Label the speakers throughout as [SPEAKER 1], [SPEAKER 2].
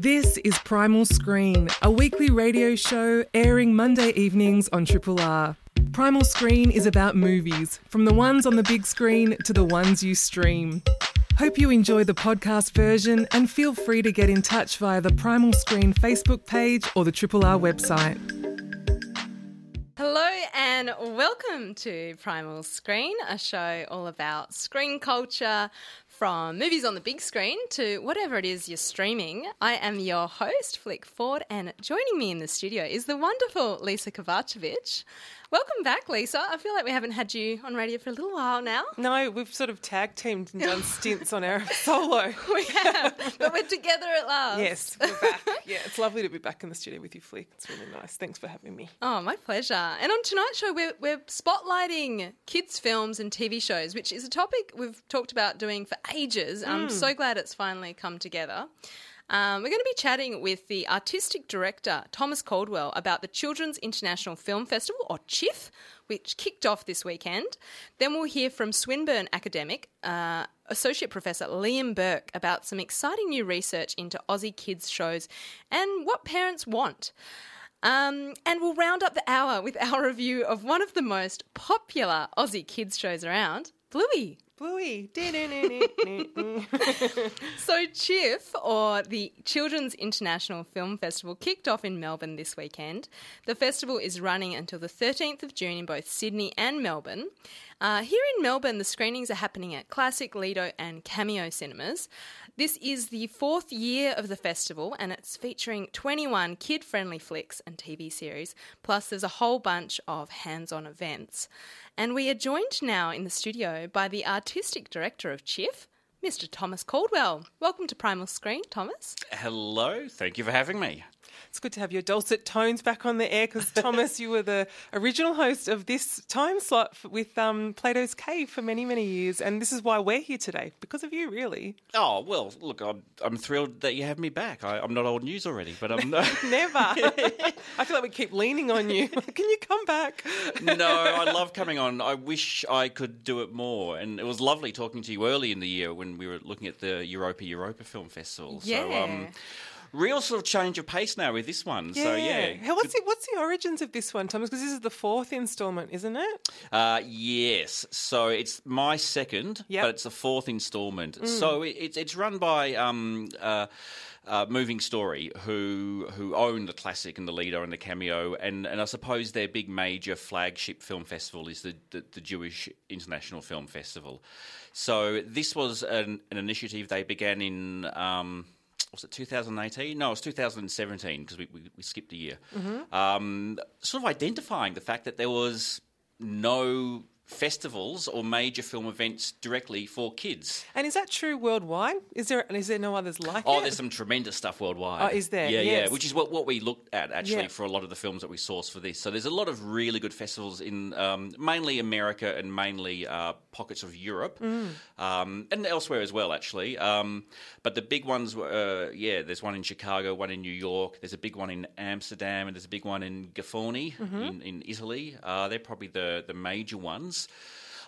[SPEAKER 1] This is Primal Screen, a weekly radio show airing Monday evenings on Triple R. Primal Screen is about movies, from the ones on the big screen to the ones you stream. Hope you enjoy the podcast version and feel free to get in touch via the Primal Screen Facebook page or the Triple R website.
[SPEAKER 2] Hello and welcome to Primal Screen, a show all about screen culture from movies on the big screen to whatever it is you're streaming. I am your host, Flick Ford, and joining me in the studio is the wonderful Lisa Kovacevic. Welcome back, Lisa. I feel like we haven't had you on radio for a little while now.
[SPEAKER 1] No, we've sort of tag teamed and done stints on our solo.
[SPEAKER 2] we have, but we're together at last.
[SPEAKER 1] Yes, we're back. Yeah, it's lovely to be back in the studio with you, Flick. It's really nice. Thanks for having me.
[SPEAKER 2] Oh, my pleasure. And on tonight's show, we're, we're spotlighting kids' films and TV shows, which is a topic we've talked about doing for ages. I'm mm. so glad it's finally come together. Um, we're going to be chatting with the artistic director, Thomas Caldwell, about the Children's International Film Festival, or CHIFF, which kicked off this weekend. Then we'll hear from Swinburne academic, uh, Associate Professor Liam Burke, about some exciting new research into Aussie kids' shows and what parents want. Um, and we'll round up the hour with our review of one of the most popular Aussie kids' shows around, Bluey. So, CHIFF, or the Children's International Film Festival, kicked off in Melbourne this weekend. The festival is running until the 13th of June in both Sydney and Melbourne. Uh, here in Melbourne, the screenings are happening at Classic, Lido, and Cameo cinemas. This is the fourth year of the festival, and it's featuring 21 kid friendly flicks and TV series, plus, there's a whole bunch of hands on events. And we are joined now in the studio by the artistic director of CHIFF, Mr. Thomas Caldwell. Welcome to Primal Screen, Thomas.
[SPEAKER 3] Hello, thank you for having me.
[SPEAKER 1] It's good to have your dulcet tones back on the air because, Thomas, you were the original host of this time slot with um, Plato's Cave for many, many years. And this is why we're here today, because of you, really.
[SPEAKER 3] Oh, well, look, I'm, I'm thrilled that you have me back. I, I'm not old news already, but I'm no.
[SPEAKER 1] Never. I feel like we keep leaning on you. Can you come back?
[SPEAKER 3] no, I love coming on. I wish I could do it more. And it was lovely talking to you early in the year when we were looking at the Europa Europa Film Festival. So,
[SPEAKER 2] Yeah.
[SPEAKER 3] um, real sort of change of pace now with this one. So, yeah.
[SPEAKER 1] How, what's, the, what's the origins of this one, Thomas? Because this is the fourth instalment, isn't it?
[SPEAKER 3] Uh, yes. So it's my second,
[SPEAKER 1] Yep.
[SPEAKER 3] but it's the fourth instalment. So it, it's it's run by um, uh, uh, Moving Story, who who own the classic and the Lido and the cameo, and, and I suppose their big major flagship film festival is the, the, the Jewish International Film Festival. So this was an, an initiative they began in. Um, was it 2018? No, it was 2017 because we, we, we skipped a year. Um, sort of identifying the fact that there was no festivals or major film events directly for kids.
[SPEAKER 1] And is that true worldwide? Is there is there no others like
[SPEAKER 3] Oh,
[SPEAKER 1] it?
[SPEAKER 3] there's some tremendous stuff worldwide.
[SPEAKER 1] Oh, is there?
[SPEAKER 3] Yeah,
[SPEAKER 1] Yes.
[SPEAKER 3] yeah. Which is what, what we looked at actually
[SPEAKER 1] Yeah.
[SPEAKER 3] for a lot of the films that we sourced for this. So there's a lot of really good festivals in um, mainly America and mainly uh, pockets of Europe
[SPEAKER 1] Mm.
[SPEAKER 3] um, and elsewhere as well, actually. Um, but the big ones were, uh, yeah, there's one in Chicago, one in New York. There's a big one in Amsterdam, and there's a big one in Giffoni
[SPEAKER 1] Mm-hmm.
[SPEAKER 3] in, in Italy. Uh, they're probably the the major ones.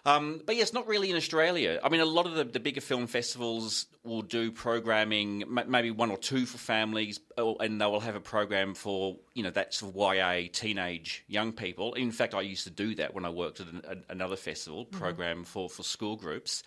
[SPEAKER 3] Um, but yes, not really in Australia. I mean, a lot of the, the bigger film festivals will do programming, m- maybe one or two for families, and they will have a program for you know that sort of YA teenage young people. In fact, I used to do that when I worked at an, a, another festival program for for school groups.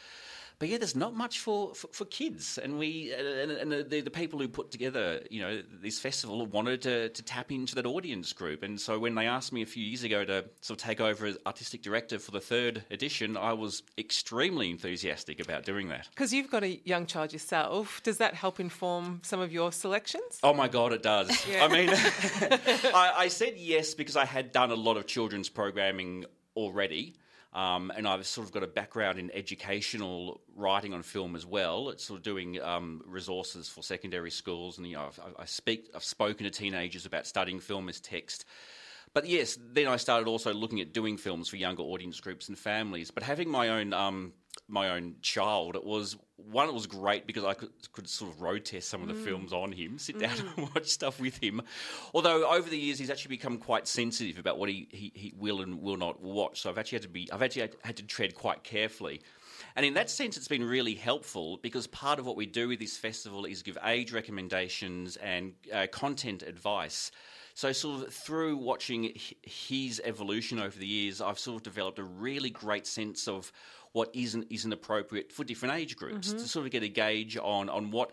[SPEAKER 3] But yeah, there's not much for, for, for kids, and we and, and the, the people who put together you know this festival wanted to, to tap into that audience group, and so when they asked me a few years ago to sort of take over as artistic director for the third edition, I was extremely enthusiastic about doing that.
[SPEAKER 1] Because you've got a young child yourself, does that help inform some of your selections?
[SPEAKER 3] Oh my god, it does. I mean, I, I said yes because I had done a lot of children's programming already. Um, and I've sort of got a background in educational writing on film as well. It's sort of doing um, resources for secondary schools, and you know, I've, I speak, I've spoken to teenagers about studying film as text. But yes, then I started also looking at doing films for younger audience groups and families. But having my own um, my own child, it was one. It was great because I could, could sort of road test some of the films on him, sit down and watch stuff with him. Although over the years he's actually become quite sensitive about what he, he, he will and will not watch. So I've actually had to be I've actually had, had to tread quite carefully. And in that sense, it's been really helpful because part of what we do with this festival is give age recommendations and uh, content advice. So, sort of through watching his evolution over the years, I've sort of developed a really great sense of what isn't isn't appropriate for different age groups mm-hmm. to sort of get a gauge on on what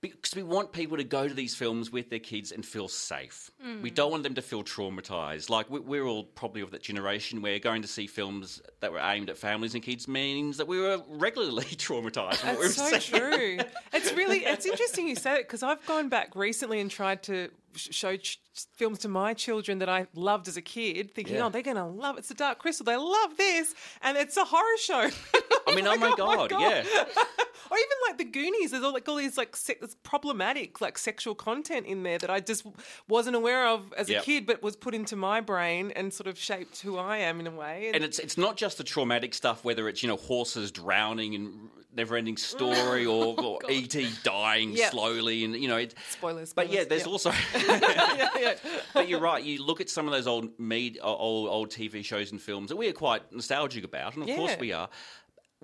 [SPEAKER 3] because we want people to go to these films with their kids and feel safe. Mm. We don't want them to feel traumatized. Like we're all probably of that generation where going to see films that were aimed at families and kids means that we were regularly traumatized.
[SPEAKER 1] That's so true. it's really it's interesting you say it because I've gone back recently and tried to show ch- films to my children that I loved as a kid, thinking, yeah. "Oh, they're going to love it. it's the Dark Crystal. They love this," and it's a horror show.
[SPEAKER 3] I mean, oh, oh my, oh god, my god, oh yeah.
[SPEAKER 1] or even like the Goonies. There's all like all these like se- problematic like sexual content in there that I just wasn't aware of as yep. a kid, but was put into my brain and sort of shaped who I am in a way.
[SPEAKER 3] And, and it's it's not just the traumatic stuff, whether it's you know horses drowning and never-ending story oh or, or oh, ET dying yep. slowly, and you know, it,
[SPEAKER 1] spoilers, spoilers.
[SPEAKER 3] But yeah, there's yep. also. yeah, yeah. But you're right. You look at some of those old med, old old TV shows and films that we are quite nostalgic about, and of yeah. course we are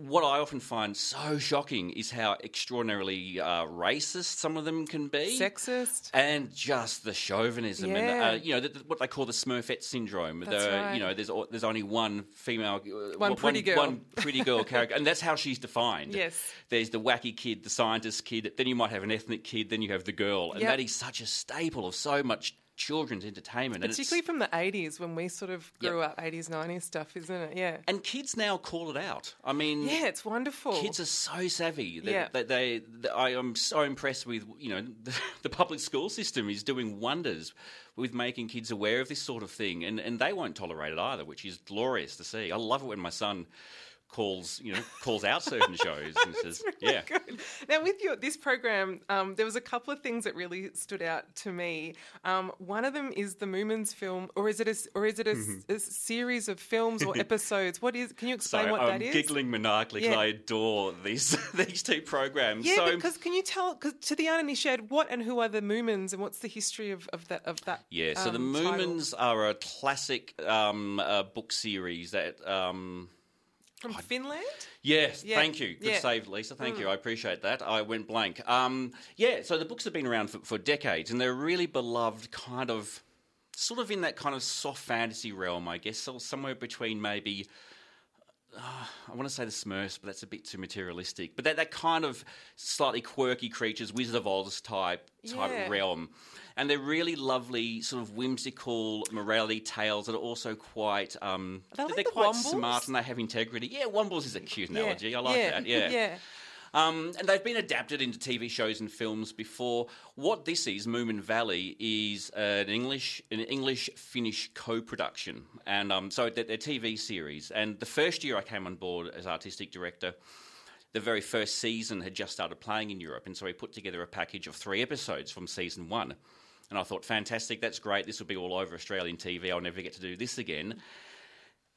[SPEAKER 3] what I often find so shocking is how extraordinarily uh, racist some of them can be,
[SPEAKER 1] sexist,
[SPEAKER 3] and just the chauvinism, yeah. and uh, you know the, the, what they call the Smurfette syndrome.
[SPEAKER 1] That's
[SPEAKER 3] the,
[SPEAKER 1] right.
[SPEAKER 3] You know, there's there's only one female,
[SPEAKER 1] uh, one pretty girl,
[SPEAKER 3] one pretty girl character, and that's how she's defined.
[SPEAKER 1] Yes,
[SPEAKER 3] there's the wacky kid, the scientist kid. Then you might have an ethnic kid. Then you have the girl, and yep. that is such a staple of so much children's entertainment.
[SPEAKER 1] Particularly from the 80s when we sort of grew yep. up, 80s, 90s stuff, isn't it? Yeah.
[SPEAKER 3] And kids now call it out. I mean,
[SPEAKER 1] yeah, it's wonderful.
[SPEAKER 3] Kids are so savvy. Yeah. That they, that I am so impressed with, you know, the, the public school system is doing wonders with making kids aware of this sort of thing. And, and they won't tolerate it either, which is glorious to see. I love it when my son calls you know calls out certain shows and says really yeah
[SPEAKER 1] good. now with your this program um, there was a couple of things that really stood out to me um, one of them is the Moomins film or is it a, or is it a, mm-hmm. a series of films or episodes what is can you explain
[SPEAKER 3] so
[SPEAKER 1] what
[SPEAKER 3] I'm
[SPEAKER 1] that is
[SPEAKER 3] giggling maniacally because yeah. I adore these these two programs
[SPEAKER 1] yeah so, because can you tell cause to the uninitiated what and who are the Moomins and what's the history of, of that of that
[SPEAKER 3] yeah so um, the Moomins are a classic um, uh, book series that
[SPEAKER 1] from Finland?
[SPEAKER 3] Yes, yeah. thank you. Good yeah. save, Lisa. Thank mm. you. I appreciate that. I went blank. Um, yeah, so the books have been around for, for decades and they're really beloved, kind of, sort of in that kind of soft fantasy realm, I guess. So somewhere between maybe. Uh, I want to say the Smurfs, but that's a bit too materialistic. But that, that kind of slightly quirky creatures, Wizard of Oz type type yeah. realm and they're really lovely, sort of whimsical morality tales that are also quite. Um,
[SPEAKER 1] are they like
[SPEAKER 3] they're
[SPEAKER 1] the
[SPEAKER 3] quite
[SPEAKER 1] Wombles?
[SPEAKER 3] smart and they have integrity. Yeah, Wombles is a cute analogy.
[SPEAKER 1] Yeah.
[SPEAKER 3] I like
[SPEAKER 1] yeah.
[SPEAKER 3] that. Yeah.
[SPEAKER 1] yeah.
[SPEAKER 3] Um, and they've been adapted into TV shows and films before. What this is, Moomin Valley, is an English an English Finnish co-production, and um, so they're, they're TV series. And the first year I came on board as artistic director, the very first season had just started playing in Europe, and so we put together a package of three episodes from season one. And I thought, fantastic, that's great. This will be all over Australian TV. I'll never get to do this again.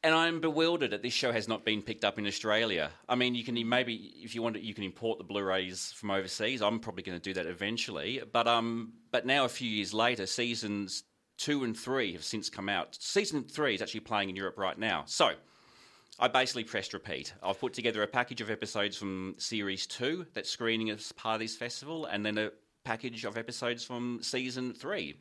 [SPEAKER 3] And I'm bewildered that this show has not been picked up in Australia. I mean, you can maybe, if you want, you can import the Blu-rays from overseas. I'm probably going to do that eventually. But um, but now a few years later, seasons two and three have since come out. Season three is actually playing in Europe right now. So I basically pressed repeat. I've put together a package of episodes from series two that's screening as part of this festival, and then a package of episodes from season three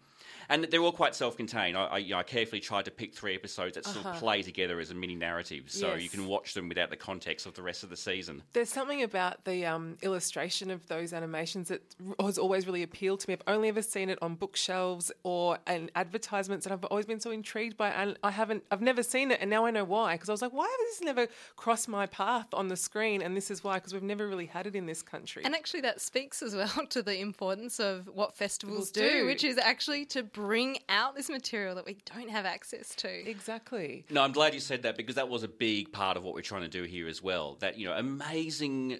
[SPEAKER 3] and they're all quite self-contained. I, I, you know, I carefully tried to pick three episodes that uh-huh. sort of uh-huh. play together as a mini narrative, so yes. you can watch them without the context of the rest of the season.
[SPEAKER 1] There's something about the um, illustration of those animations that has always really appealed to me. I've only ever seen it on bookshelves or in advertisements, and I've always been so intrigued by it. And I haven't, I've never seen it, and now I know why. Because I was like, why has this never crossed my path on the screen? And this is why, because we've never really had it in this country.
[SPEAKER 2] And actually, that speaks as well to the importance of what festivals do, do, which is actually to bring out this material that we don't have access to.
[SPEAKER 1] Exactly.
[SPEAKER 3] No, I'm glad you said that because that was a big part of what we're trying to do here as well. That, you know, amazing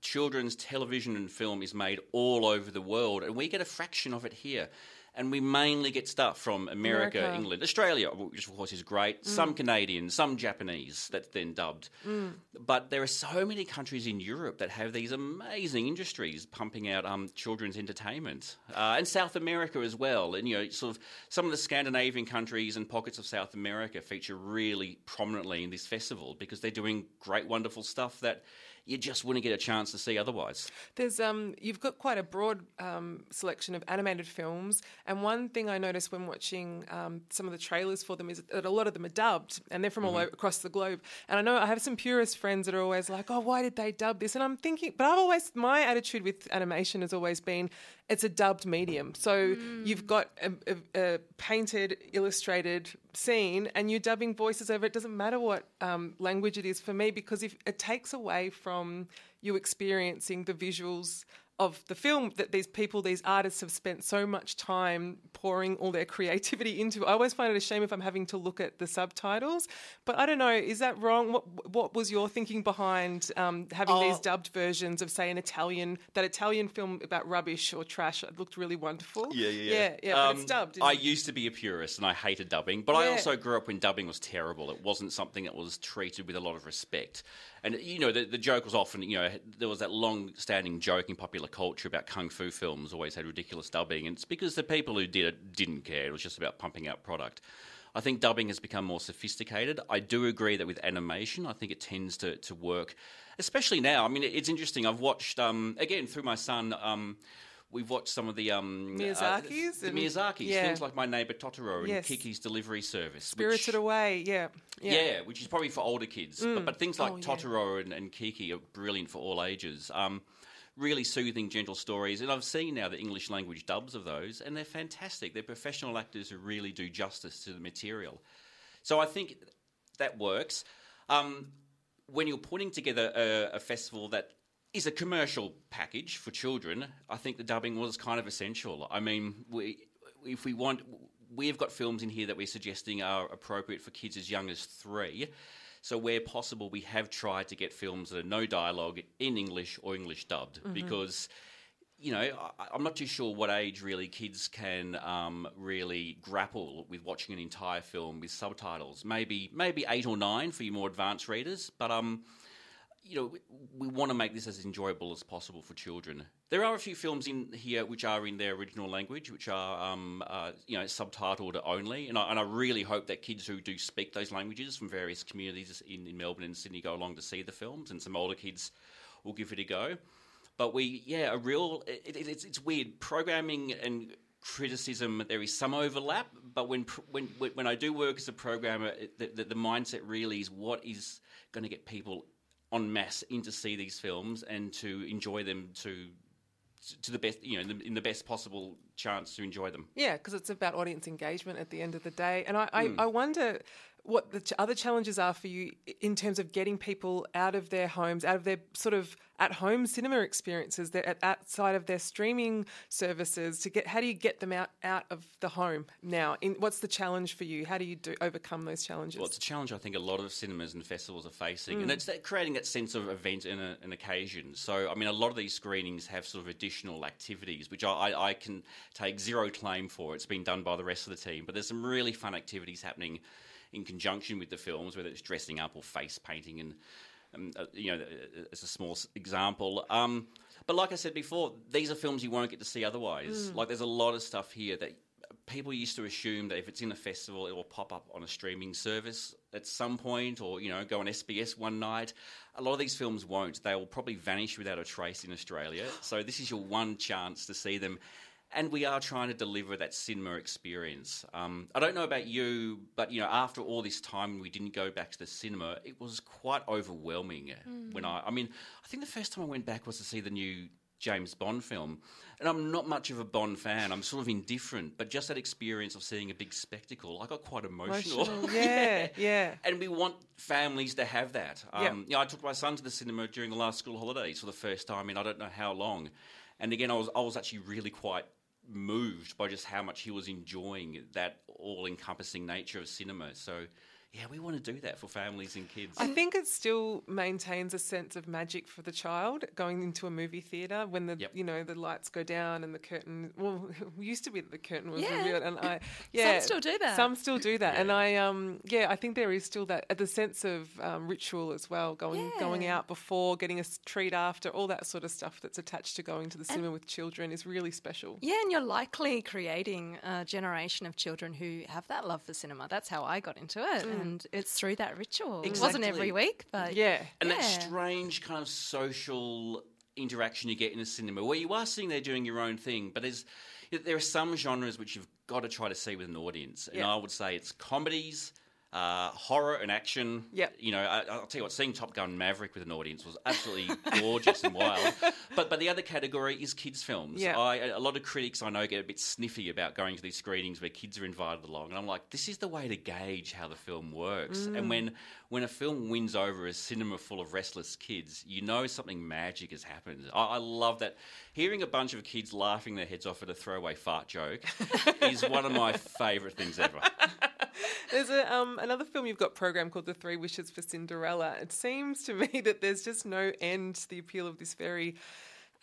[SPEAKER 3] children's television and film is made all over the world and we get a fraction of it here. And we mainly get stuff from America,
[SPEAKER 1] America.
[SPEAKER 3] England, Australia, which of course is great. Some Canadian, some Japanese. That's then dubbed. But there are so many countries in Europe that have these amazing industries pumping out um, children's entertainment, uh, and South America as well. And you know, sort of some of the Scandinavian countries and pockets of South America feature really prominently in this festival because they're doing great, wonderful stuff that you just wouldn't get a chance to see otherwise.
[SPEAKER 1] There's um, you've got quite a broad um, selection of animated films, and one thing I noticed when watching um, some of the trailers for them is that a lot of them are dubbed, and they're from all over, across the globe. And I know I have some purist friends that are always like, "Oh, why did they dub this?" And I'm thinking, but I've always my attitude with animation has always been, it's a dubbed medium, so you've got a, a, a painted, illustrated scene, and you're dubbing voices over. It doesn't matter what um, language it is for me because if it takes away from you experiencing the visuals of the film that these people, these artists have spent so much time pouring all their creativity into. I always find it a shame if I'm having to look at the subtitles. But I don't know, is that wrong? What what was your thinking behind um, having these
[SPEAKER 3] Oh.
[SPEAKER 1] dubbed versions of, say, an Italian that Italian film about rubbish or trash? It looked really wonderful. yeah, yeah. but it's
[SPEAKER 3] Um,
[SPEAKER 1] dubbed.
[SPEAKER 3] I
[SPEAKER 1] it?
[SPEAKER 3] used to be a purist and I hated dubbing, but I also grew up when dubbing was terrible. It wasn't something that was treated with a lot of respect. And, you know, the, the joke was often, you know, there was that long standing joke in popular culture about kung fu films always had ridiculous dubbing. And it's because the people who did it didn't care. It was just about pumping out product. I think dubbing has become more sophisticated. I do agree that with animation, I think it tends to, to work, especially now. I mean, it's interesting. I've watched, um, again, through my son, um, we've watched some of the um, uh,
[SPEAKER 1] Miyazaki's
[SPEAKER 3] the
[SPEAKER 1] and-
[SPEAKER 3] Miyazaki's,
[SPEAKER 1] yeah.
[SPEAKER 3] things like My Neighbor Totoro and
[SPEAKER 1] Yes.
[SPEAKER 3] Kiki's Delivery Service.
[SPEAKER 1] Spirited
[SPEAKER 3] which,
[SPEAKER 1] Away, yeah.
[SPEAKER 3] yeah. which is probably for older kids. But, but things like
[SPEAKER 1] Oh, yeah.
[SPEAKER 3] Totoro and, and Kiki are brilliant for all ages. Um, really soothing, gentle stories. And I've seen now the English language dubs of those, and they're fantastic. They're professional actors who really do justice to the material. So I think that works. Um, when you're putting together a, a festival that is a commercial package for children, I think the dubbing was kind of essential. I mean, we, if we want, we've got films in here that we're suggesting are appropriate for kids as young as three. So where possible, we have tried to get films that are no dialogue in English or English dubbed because you know, I, I'm not too sure what age really kids can um, really grapple with watching an entire film with subtitles. Maybe maybe eight or nine for your more advanced readers, but um, you know, we, want to make this as enjoyable as possible for children. There are a few films in here which are in their original language, which are um, uh, you know subtitled only, and I, and I really hope that kids who do speak those languages from various communities in, in Melbourne and Sydney go along to see the films, and some older kids will give it a go. But we, yeah, a real. It, it, it's it's weird programming and criticism. There is some overlap, but when when when when I do work as a programmer, the, the, the mindset really is what is going to get people en masse in to see these films and to enjoy them to to the best, you know, in the, in the best possible chance to enjoy them.
[SPEAKER 1] Yeah, because it's about audience engagement at the end of the day. And I, I,
[SPEAKER 3] Hmm.
[SPEAKER 1] I wonder what the ch- other challenges are for you in terms of getting people out of their homes, out of their sort of at home cinema experiences, they're at, outside of their streaming services to get, how do you get them out, out of the home now? In, what's the challenge for you? How do you do, overcome those challenges?
[SPEAKER 3] Well, it's a challenge I think a lot of cinemas and festivals are facing,
[SPEAKER 1] Mm.
[SPEAKER 3] and it's that creating that sense of event and a, an occasion. So, I mean, a lot of these screenings have sort of additional activities, which I, I, I can take zero claim for. It's been done by the rest of the team, but there's some really fun activities happening in conjunction with the films, whether it's dressing up or face painting, and um, uh, you know, uh, as a small example. Um, but like I said before, these are films you won't get to see otherwise. Like, there's a lot of stuff here that people used to assume that if it's in a festival, it will pop up on a streaming service at some point, or you know, go on SBS one night. A lot of these films won't. They will probably vanish without a trace in Australia. So this is your one chance to see them. And we are trying to deliver that cinema experience. Um, I don't know about you, but you know, after all this time, we didn't go back to the cinema. It was quite overwhelming when I. I mean, I think the first time I went back was to see the new James Bond film. And I'm not much of a Bond fan. I'm sort of indifferent, but just that experience of seeing a big spectacle, I got quite emotional.
[SPEAKER 1] Emotional, yeah, yeah.
[SPEAKER 3] And we want families to have that. Um,
[SPEAKER 1] Yep.
[SPEAKER 3] you know, I took my son to the cinema during the last school holidays for the first time in I don't know how long. And again, I was, I was actually really quite moved by just how much he was enjoying that all encompassing nature of cinema. So, yeah, we want to do that for families and kids.
[SPEAKER 1] I think it still maintains a sense of magic for the child going into a movie theater when the
[SPEAKER 3] Yep.
[SPEAKER 1] you know the lights go down and the curtain. Well, it used to be that the curtain was
[SPEAKER 2] Yeah.
[SPEAKER 1] revealed, and I yeah some
[SPEAKER 2] still do that.
[SPEAKER 1] Some still do that, and I um yeah I think there is still that the sense of um, ritual as well. Going going out before, getting a treat after, all that sort of stuff that's attached to going to the cinema with children is really special.
[SPEAKER 2] Yeah, and you're likely creating a generation of children who have that love for cinema. That's how I got into it, Mm. and it's through that ritual. It wasn't every week, but
[SPEAKER 1] Yeah.
[SPEAKER 3] and that strange kind of social interaction you get in a cinema where you are sitting there doing your own thing, but there's there are some genres which you've got to try to see with an audience, and
[SPEAKER 1] Yeah.
[SPEAKER 3] I would say it's comedies. Uh, horror and action.
[SPEAKER 1] Yeah.
[SPEAKER 3] You know, I, I'll tell you what, seeing Top Gun Maverick with an audience was absolutely gorgeous and wild. But but the other category is kids' films.
[SPEAKER 1] Yeah.
[SPEAKER 3] I, a lot of critics I know get a bit sniffy about going to these screenings where kids are invited along, and I'm like, this is the way to gauge how the film works.
[SPEAKER 1] Mm.
[SPEAKER 3] And when when a film wins over a cinema full of restless kids, you know something magic has happened. I, I love that. Hearing a bunch of kids laughing their heads off at a throwaway fart joke is one of my favourite things ever.
[SPEAKER 1] There's a um, another film you've got programmed called The Three Wishes for Cinderella. It seems to me that there's just no end to the appeal of this very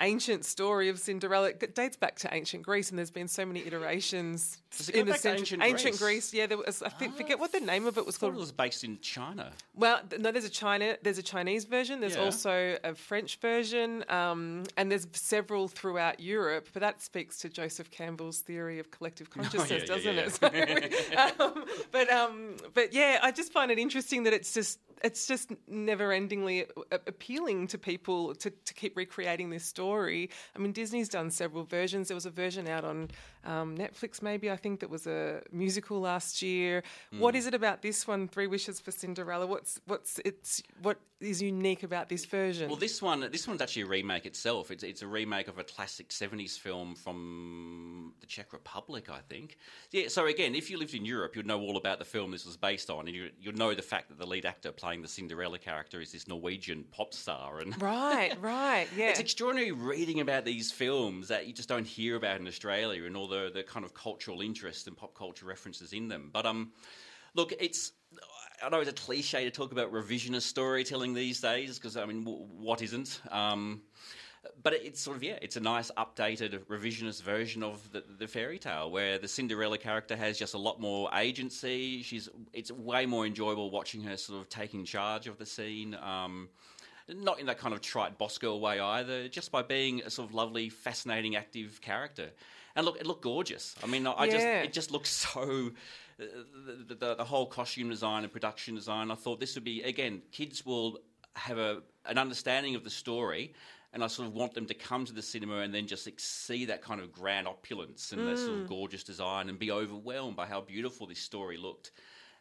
[SPEAKER 1] ancient story of Cinderella. It dates back to ancient Greece, and there's been so many iterations
[SPEAKER 3] Does it go
[SPEAKER 1] in the
[SPEAKER 3] back
[SPEAKER 1] century.
[SPEAKER 3] ancient Greece?
[SPEAKER 1] Yeah, there was. I think, forget what the name of it was
[SPEAKER 3] I
[SPEAKER 1] called.
[SPEAKER 3] it was based in China.
[SPEAKER 1] Well, no, there's a China, there's a Chinese version. There's
[SPEAKER 3] Yeah.
[SPEAKER 1] also a French version, um, and there's several throughout Europe. But that speaks to Joseph Campbell's theory of collective consciousness,
[SPEAKER 3] Oh, yeah, yeah,
[SPEAKER 1] doesn't
[SPEAKER 3] yeah.
[SPEAKER 1] it? So, um, but um, but yeah, I just find it interesting that it's just it's just never-endingly appealing to people to, to keep recreating this story. I mean, Disney's done several versions. There was a version out on um, Netflix, maybe I think that was a musical last year. What is it about this one, Three Wishes for Cinderella? What's what's it's what is unique about this version?
[SPEAKER 3] Well, this one, this one's actually a remake itself. It's it's a remake of a classic '70s film from the Czech Republic, I think. Yeah. So again, if you lived in Europe, you'd know all about the film this was based on, and you you'd know the fact that the lead actor playing the Cinderella character is this Norwegian pop star, and
[SPEAKER 1] right, right, yeah.
[SPEAKER 3] it's extraordinary reading about these films that you just don't hear about in Australia and all the, the kind of cultural interest and pop culture references in them. But um, look, it's I know it's a cliche to talk about revisionist storytelling these days because I mean, w- what isn't? Um, but it's sort of yeah, it's a nice updated revisionist version of the, the fairy tale where the Cinderella character has just a lot more agency. She's it's way more enjoyable watching her sort of taking charge of the scene. Um, not in that kind of trite boss girl way either, just by being a sort of lovely, fascinating, active character. And look, it looked gorgeous. I mean, I just it just looks so. The, the, the whole costume design and production design. I thought this would be again, kids will have a an understanding of the story, and I sort of want them to come to the cinema and then just like, see that kind of grand opulence and that sort
[SPEAKER 1] Mm.
[SPEAKER 3] of gorgeous design and be overwhelmed by how beautiful this story looked.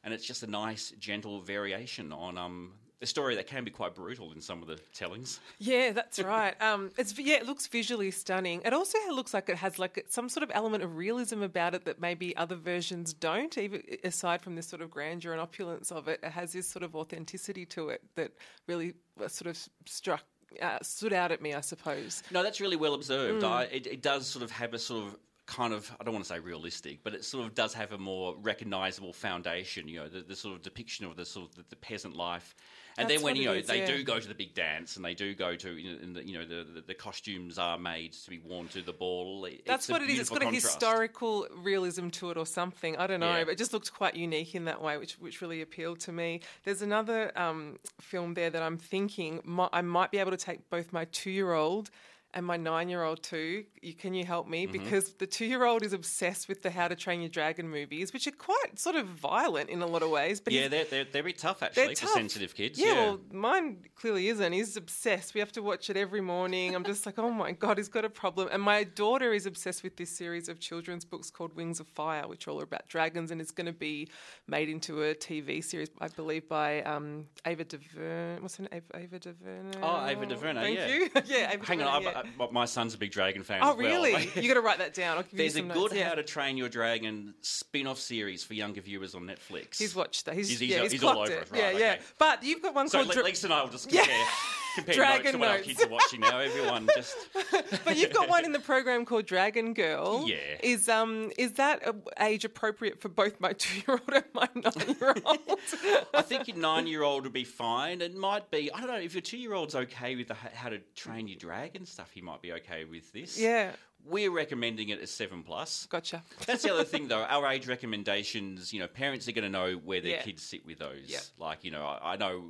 [SPEAKER 3] And it's just a nice, gentle variation on um, a story that can be quite brutal in some of the tellings.
[SPEAKER 1] Yeah, that's right. Um, it's yeah, it looks visually stunning. It also looks like it has like some sort of element of realism about it that maybe other versions don't. Even aside from this sort of grandeur and opulence of it, it has this sort of authenticity to it that really uh, sort of struck. Uh, stood out at me, I suppose.
[SPEAKER 3] No, that's really well observed. I, it, it does sort of have a sort of kind of I don't want to say realistic, but it sort of does have a more recognisable foundation. You know, the, the sort of depiction of the sort of the, the peasant life. And
[SPEAKER 1] That's
[SPEAKER 3] then when you know
[SPEAKER 1] is,
[SPEAKER 3] they
[SPEAKER 1] yeah.
[SPEAKER 3] do go to the big dance and they do go to you know, the, you know the, the, costumes are made to be worn to the ball. it-
[SPEAKER 1] That's what it is. It's got a historical realism to it or something. I don't know,
[SPEAKER 3] Yeah.
[SPEAKER 1] but it just looked quite unique in that way, which which really appealed to me. There's another um, film there that I'm thinking I might be able to take both my two year old and my nine year old too. You, can you help me?
[SPEAKER 3] Mm-hmm.
[SPEAKER 1] Because the two year old is obsessed with the How to Train Your Dragon movies, which are quite sort of violent in a lot of ways. But
[SPEAKER 3] Yeah, they're, they're they're a bit tough actually
[SPEAKER 1] they're
[SPEAKER 3] for
[SPEAKER 1] tough.
[SPEAKER 3] sensitive kids.
[SPEAKER 1] Yeah,
[SPEAKER 3] Yeah,
[SPEAKER 1] well, mine clearly isn't. He's obsessed. We have to watch it every morning. I'm just like, oh my god, he's got a problem. And my daughter is obsessed with this series of children's books called Wings of Fire, which are all about dragons, and it's going to be made into a TV series, I believe, by um, Ava DuVernay. What's her name? Ava, Ava DuVernay.
[SPEAKER 3] Oh, Ava DuVernay,
[SPEAKER 1] Thank
[SPEAKER 3] yeah.
[SPEAKER 1] you. yeah, Ava
[SPEAKER 3] Hang
[SPEAKER 1] DuVernay,
[SPEAKER 3] on,
[SPEAKER 1] yeah.
[SPEAKER 3] I, I, my son's a big Dragon fan.
[SPEAKER 1] Oh,
[SPEAKER 3] as well.
[SPEAKER 1] really? you got to write that down.
[SPEAKER 3] There's a good
[SPEAKER 1] notes. yeah.
[SPEAKER 3] How to Train Your Dragon spin-off series for younger viewers on Netflix.
[SPEAKER 1] He's watched that. He's,
[SPEAKER 3] He's- he's-
[SPEAKER 1] yeah, he's,
[SPEAKER 3] he's all over
[SPEAKER 1] it.
[SPEAKER 3] it. Right,
[SPEAKER 1] yeah, yeah. But you've got one
[SPEAKER 3] So
[SPEAKER 1] called.
[SPEAKER 3] Le-
[SPEAKER 1] Dra-
[SPEAKER 3] Lisa and I will just
[SPEAKER 1] Yeah. Dragon
[SPEAKER 3] notes to what
[SPEAKER 1] Notes.
[SPEAKER 3] kids are watching now. Everyone just
[SPEAKER 1] but you've got one in the program called Dragon Girl.
[SPEAKER 3] Yeah.
[SPEAKER 1] Is um is that uh, age appropriate for both my two year old and my nine year old?
[SPEAKER 3] I think your nine-year-old would be fine. It might be. I don't know if your two-year-old's okay with the, how to train your dragon stuff. He might be okay with this.
[SPEAKER 1] yeah.
[SPEAKER 3] We're recommending it as seven plus.
[SPEAKER 1] Gotcha.
[SPEAKER 3] That's the other thing, though. Our age recommendations, you know, parents are going to know where their
[SPEAKER 1] Yeah.
[SPEAKER 3] kids sit with those.
[SPEAKER 1] Yeah.
[SPEAKER 3] Like, you know, I, I know,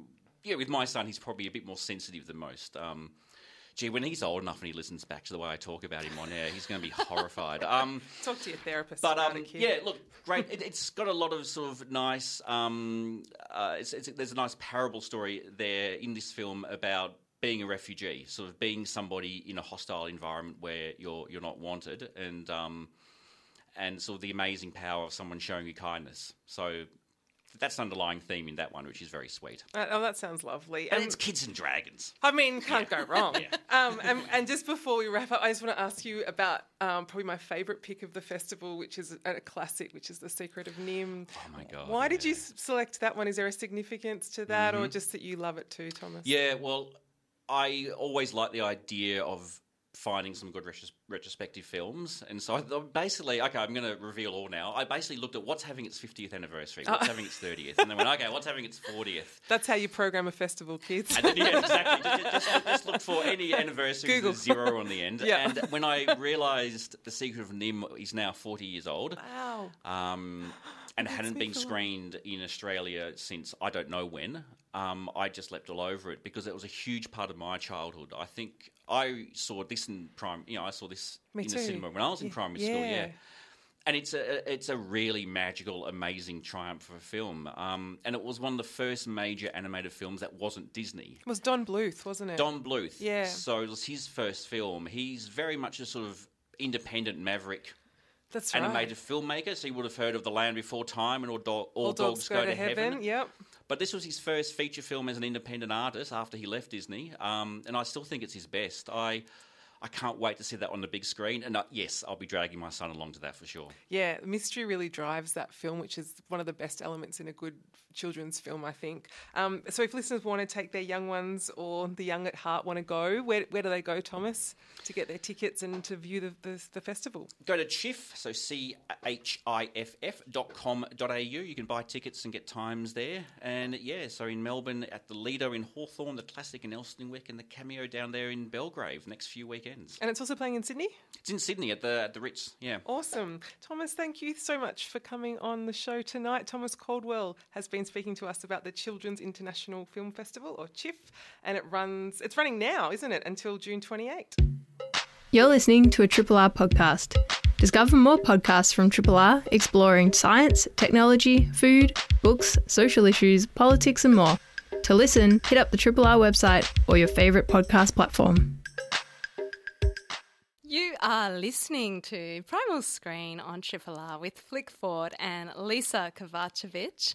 [SPEAKER 3] yeah, with my son, he's probably a bit more sensitive than most. Um, gee, when he's old enough and he listens back to the way I talk about him on air, he's going to be horrified. Um,
[SPEAKER 1] Talk to your therapist
[SPEAKER 3] but um, yeah, look, great. It, it's got a lot of sort of nice. Um, uh, it's, it's, there's a nice parable story there in this film about being a refugee, sort of being somebody in a hostile environment where you're you're not wanted, and um, and sort of the amazing power of someone showing you kindness. So that's an underlying theme in that one, which is very sweet.
[SPEAKER 1] Uh, oh, that sounds lovely.
[SPEAKER 3] And
[SPEAKER 1] Um,
[SPEAKER 3] it's kids and dragons.
[SPEAKER 1] I mean, can't go wrong. Um, and, and just before we wrap up, I just want to ask you about um, probably my favourite pick of the festival, which is a, a classic, which is The Secret of NIMH.
[SPEAKER 3] Oh my god!
[SPEAKER 1] Why did you.
[SPEAKER 3] Mm-hmm.
[SPEAKER 1] select that one? Is there a significance to that, or just that you love it too, Thomas?
[SPEAKER 3] Yeah, well, I always like the idea of finding some good retros- retrospective films, and so I basically, okay, I'm going to reveal all now. I basically looked at what's having its 50th anniversary, what's having its 30th, and then went, okay, what's having its 40th.
[SPEAKER 1] That's how you program a festival, kids.
[SPEAKER 3] And then, yeah, exactly. Just, just, just look for any anniversary
[SPEAKER 1] Google.
[SPEAKER 3] with a zero on the end.
[SPEAKER 1] Yeah.
[SPEAKER 3] And when I realised The Secret of NIMH is now 40 years old,
[SPEAKER 1] wow.
[SPEAKER 3] um, and hadn't been screened in Australia since I don't know when. Um, I just leapt all over it because it was a huge part of my childhood. I think I saw this in prime. You know, I saw this
[SPEAKER 1] Me
[SPEAKER 3] in
[SPEAKER 1] too.
[SPEAKER 3] the cinema when I was in
[SPEAKER 1] Yeah.
[SPEAKER 3] primary school. Yeah.
[SPEAKER 1] Yeah.
[SPEAKER 3] And it's a it's a really magical, amazing triumph of a film, um, and it was one of the first major animated films that wasn't Disney.
[SPEAKER 1] It was Don Bluth, wasn't it?
[SPEAKER 3] Don Bluth.
[SPEAKER 1] Yeah.
[SPEAKER 3] So it was his first film. He's very much a sort of independent maverick
[SPEAKER 1] That's right.
[SPEAKER 3] animated filmmaker, so you would have heard of The Land Before Time and All, Do- All, Dogs, Go, to, Heaven.
[SPEAKER 1] Yep.
[SPEAKER 3] But this was his first feature film as an independent artist after he left Disney, um, and I still think it's his best. I I can't wait to see that on the big screen, and uh, yes, I'll be dragging my son along to that for sure.
[SPEAKER 1] Yeah, mystery really drives that film, which is one of the best elements in a good children's film, I think. Um, so, if listeners want to take their young ones or the young at heart want to go, where, where do they go, Thomas, to get their tickets and to view the, the, the festival?
[SPEAKER 3] Go to CHIF, so C H I F F dot com dot au. You can buy tickets and get times there. And yeah, so in Melbourne at the Lido in Hawthorn, the Classic in Elsternwick, and the Cameo down there in Belgrave next few weekends.
[SPEAKER 1] And it's also playing in Sydney?
[SPEAKER 3] It's in Sydney at the at the Ritz. Yeah.
[SPEAKER 1] Awesome. Thomas, thank you so much for coming on the show tonight. Thomas Caldwell has been speaking to us about the Children's International Film Festival, or CHIFF, and it runs, it's running now, isn't it, until June 28.
[SPEAKER 4] You're listening to a Triple R podcast. Discover more podcasts from Triple R exploring science, technology, food, books, social issues, politics, and more. To listen, hit up the Triple R website or your favourite podcast platform.
[SPEAKER 2] You are listening to Primal Screen on Triple R with Flick Ford and Lisa Kovacevic.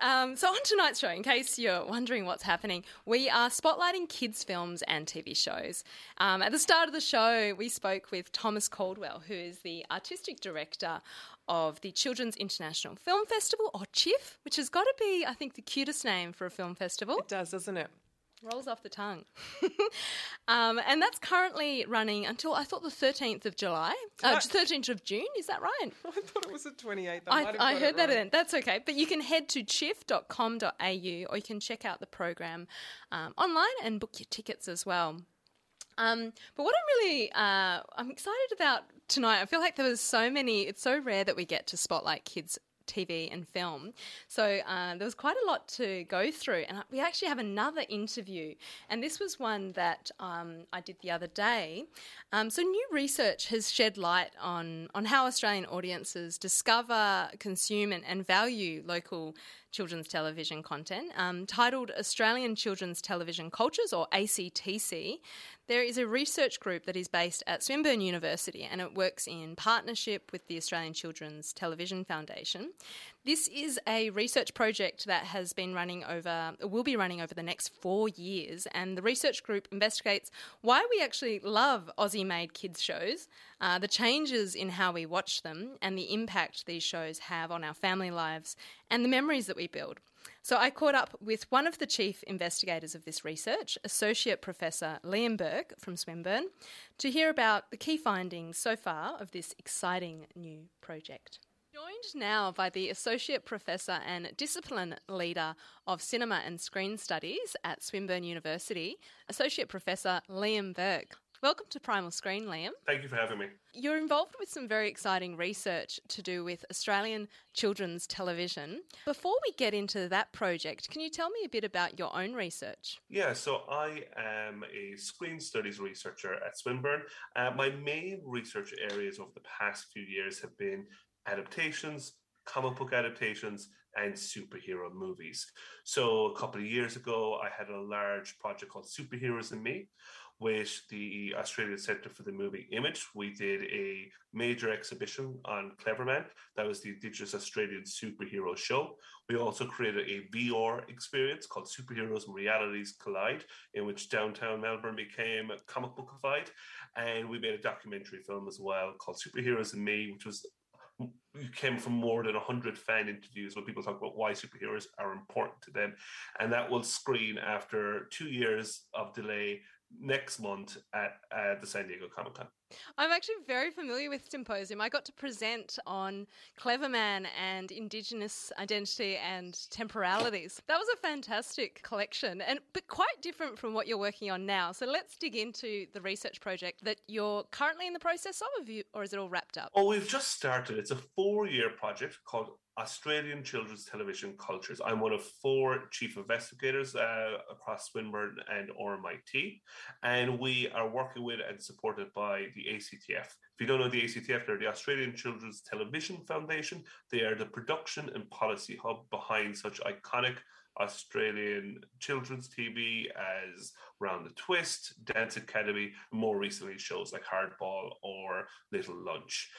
[SPEAKER 2] Um, so, on tonight's show, in case you're wondering what's happening, we are spotlighting kids' films and TV shows. Um, at the start of the show, we spoke with Thomas Caldwell, who is the artistic director of the Children's International Film Festival, or CHIFF, which has got to be, I think, the cutest name for a film festival.
[SPEAKER 1] It does, doesn't it?
[SPEAKER 2] Rolls off the tongue. um, and that's currently running until I thought the 13th of July. Uh, 13th of June, is that right?
[SPEAKER 1] I thought it was the 28th. I,
[SPEAKER 2] I, I heard that
[SPEAKER 1] wrong.
[SPEAKER 2] in. That's okay. But you can head to chiff.com.au or you can check out the program um, online and book your tickets as well. Um, but what I'm really uh, I'm excited about tonight, I feel like there was so many. It's so rare that we get to spotlight kids. TV and film. So uh, there was quite a lot to go through, and we actually have another interview, and this was one that um, I did the other day. Um, so new research has shed light on on how Australian audiences discover, consume, and, and value local children's television content, um, titled Australian Children's Television Cultures, or ACTC. There is a research group that is based at Swinburne University and it works in partnership with the Australian Children's Television Foundation. This is a research project that has been running over, will be running over the next four years, and the research group investigates why we actually love Aussie made kids' shows, uh, the changes in how we watch them, and the impact these shows have on our family lives and the memories that we build. So I caught up with one of the chief investigators of this research, Associate Professor Liam Burke from Swinburne, to hear about the key findings so far of this exciting new project. Joined now by the Associate Professor and Discipline Leader of Cinema and Screen Studies at Swinburne University, Associate Professor Liam Burke. Welcome to Primal Screen, Liam.
[SPEAKER 5] Thank you for having me.
[SPEAKER 2] You're involved with some very exciting research to do with Australian children's television. Before we get into that project, can you tell me a bit about your own research?
[SPEAKER 5] Yeah, so I am a screen studies researcher at Swinburne. Uh, my main research areas over the past few years have been adaptations, comic book adaptations, and superhero movies. So a couple of years ago, I had a large project called Superheroes and Me, with the Australian Centre for the Moving Image. We did a major exhibition on Cleverman. That was the Indigenous Australian superhero show. We also created a VR experience called Superheroes and Realities Collide, in which downtown Melbourne became a comic bookified. And we made a documentary film as well called Superheroes and Me, which was came from more than 100 fan interviews where people talk about why superheroes are important to them. And that will screen after two years of delay next month at uh, the San Diego Comic Con.
[SPEAKER 2] I'm actually very familiar with Symposium. I got to present on Cleverman and Indigenous identity and temporalities. That was a fantastic collection, and but quite different from what you're working on now. So let's dig into the research project that you're currently in the process of, or is it all wrapped up?
[SPEAKER 5] Oh, we've just started. It's a four-year project called Australian children's television cultures. I'm one of four chief investigators uh, across Swinburne and RMIT, and we are working with and supported by the ACTF. If you don't know the ACTF, they're the Australian Children's Television Foundation. They are the production and policy hub behind such iconic Australian children's TV as Round the Twist, Dance Academy, more recently shows like Hardball or Little Lunch.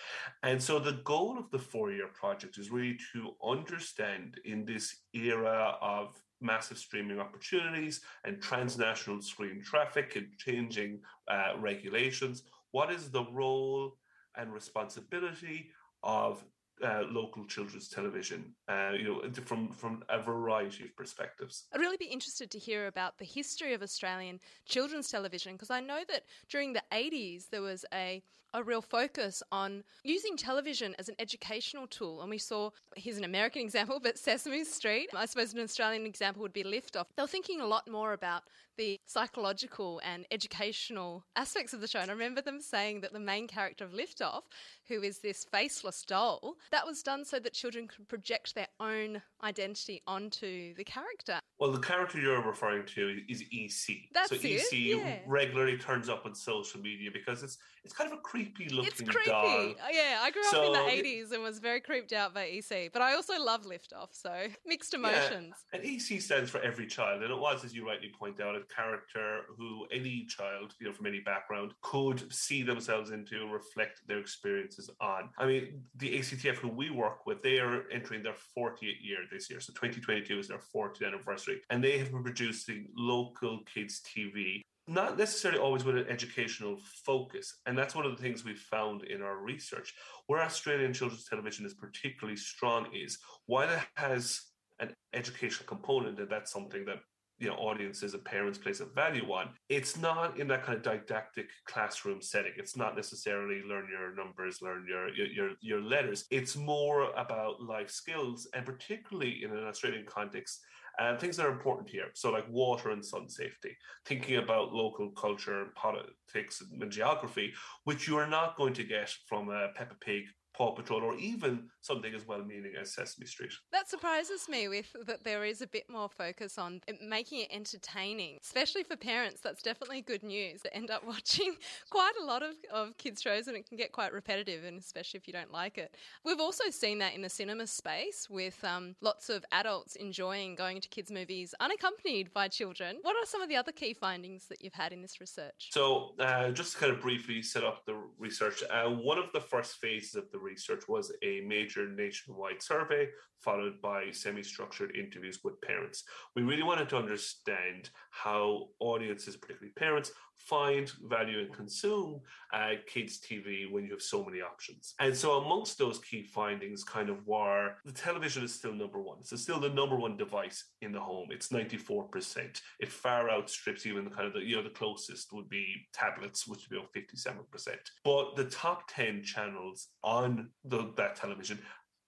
[SPEAKER 5] And so the goal of the four year project is really to understand in this era of massive streaming opportunities and transnational screen traffic and changing uh, regulations, what is the role and responsibility of uh, local children's television, uh, you know, from from a variety of perspectives.
[SPEAKER 2] I'd really be interested to hear about the history of Australian children's television because I know that during the 80s there was a a real focus on using television as an educational tool, and we saw here's an American example, but Sesame Street. I suppose an Australian example would be Liftoff. They were thinking a lot more about the psychological and educational aspects of the show. And I remember them saying that the main character of Liftoff, who is this faceless doll, that was done so that children could project their own identity onto the character.
[SPEAKER 5] Well, the character you're referring to is EC.
[SPEAKER 2] That's
[SPEAKER 5] so
[SPEAKER 2] it,
[SPEAKER 5] EC
[SPEAKER 2] yeah.
[SPEAKER 5] regularly turns up on social media because it's it's kind of a creepy looking
[SPEAKER 2] It's creepy.
[SPEAKER 5] doll.
[SPEAKER 2] Oh, yeah, I grew up in the 80s and was very creeped out by EC, but I also love Liftoff, so mixed emotions.
[SPEAKER 5] And EC stands for every child, and it was, as you rightly point out, a character who any child, you know, from any background, could see themselves into and reflect their experiences on. I mean, the ACTF, who we work with, they are entering their 40th year this year, so 2022 is their 40th anniversary, and they have been producing local kids TV not necessarily always with an educational focus. And that's one of the things we've found in our research. Where Australian children's television is particularly strong is while it has an educational component, and that's something that you know audiences and parents place a value on it's not in that kind of didactic classroom setting it's not necessarily learn your numbers learn your your your, letters it's more about life skills and particularly in an australian context and things that are important here. So, like water and sun safety, thinking about local culture and politics and geography, which you are not going to get from a Peppa Pig Paw Patrol, or even something as well meaning as Sesame Street.
[SPEAKER 2] That surprises me with that there is a bit more focus on making it entertaining, especially for parents. That's definitely good news. That end up watching quite a lot of, of kids shows and it can get quite repetitive, and especially if you don't like it. We've also seen that in the cinema space with um, lots of adults enjoying going to kids' movies unaccompanied by children. What are some of the other key findings that you've had in this research?
[SPEAKER 5] So, uh, just to kind of briefly set up the research, uh, one of the first phases of the research was a major nationwide survey, followed by semi structured interviews with parents. We really wanted to understand how audiences, particularly parents, find, value, and consume uh, kids' TV when you have so many options. And so, amongst those key findings, kind of were the television is still number one. It's still the number one device in the home. It's 94%. It far outstrips even the kind of the, you know, the closest would be tablets, which would be about 57%. But the top 10 channels on the, that television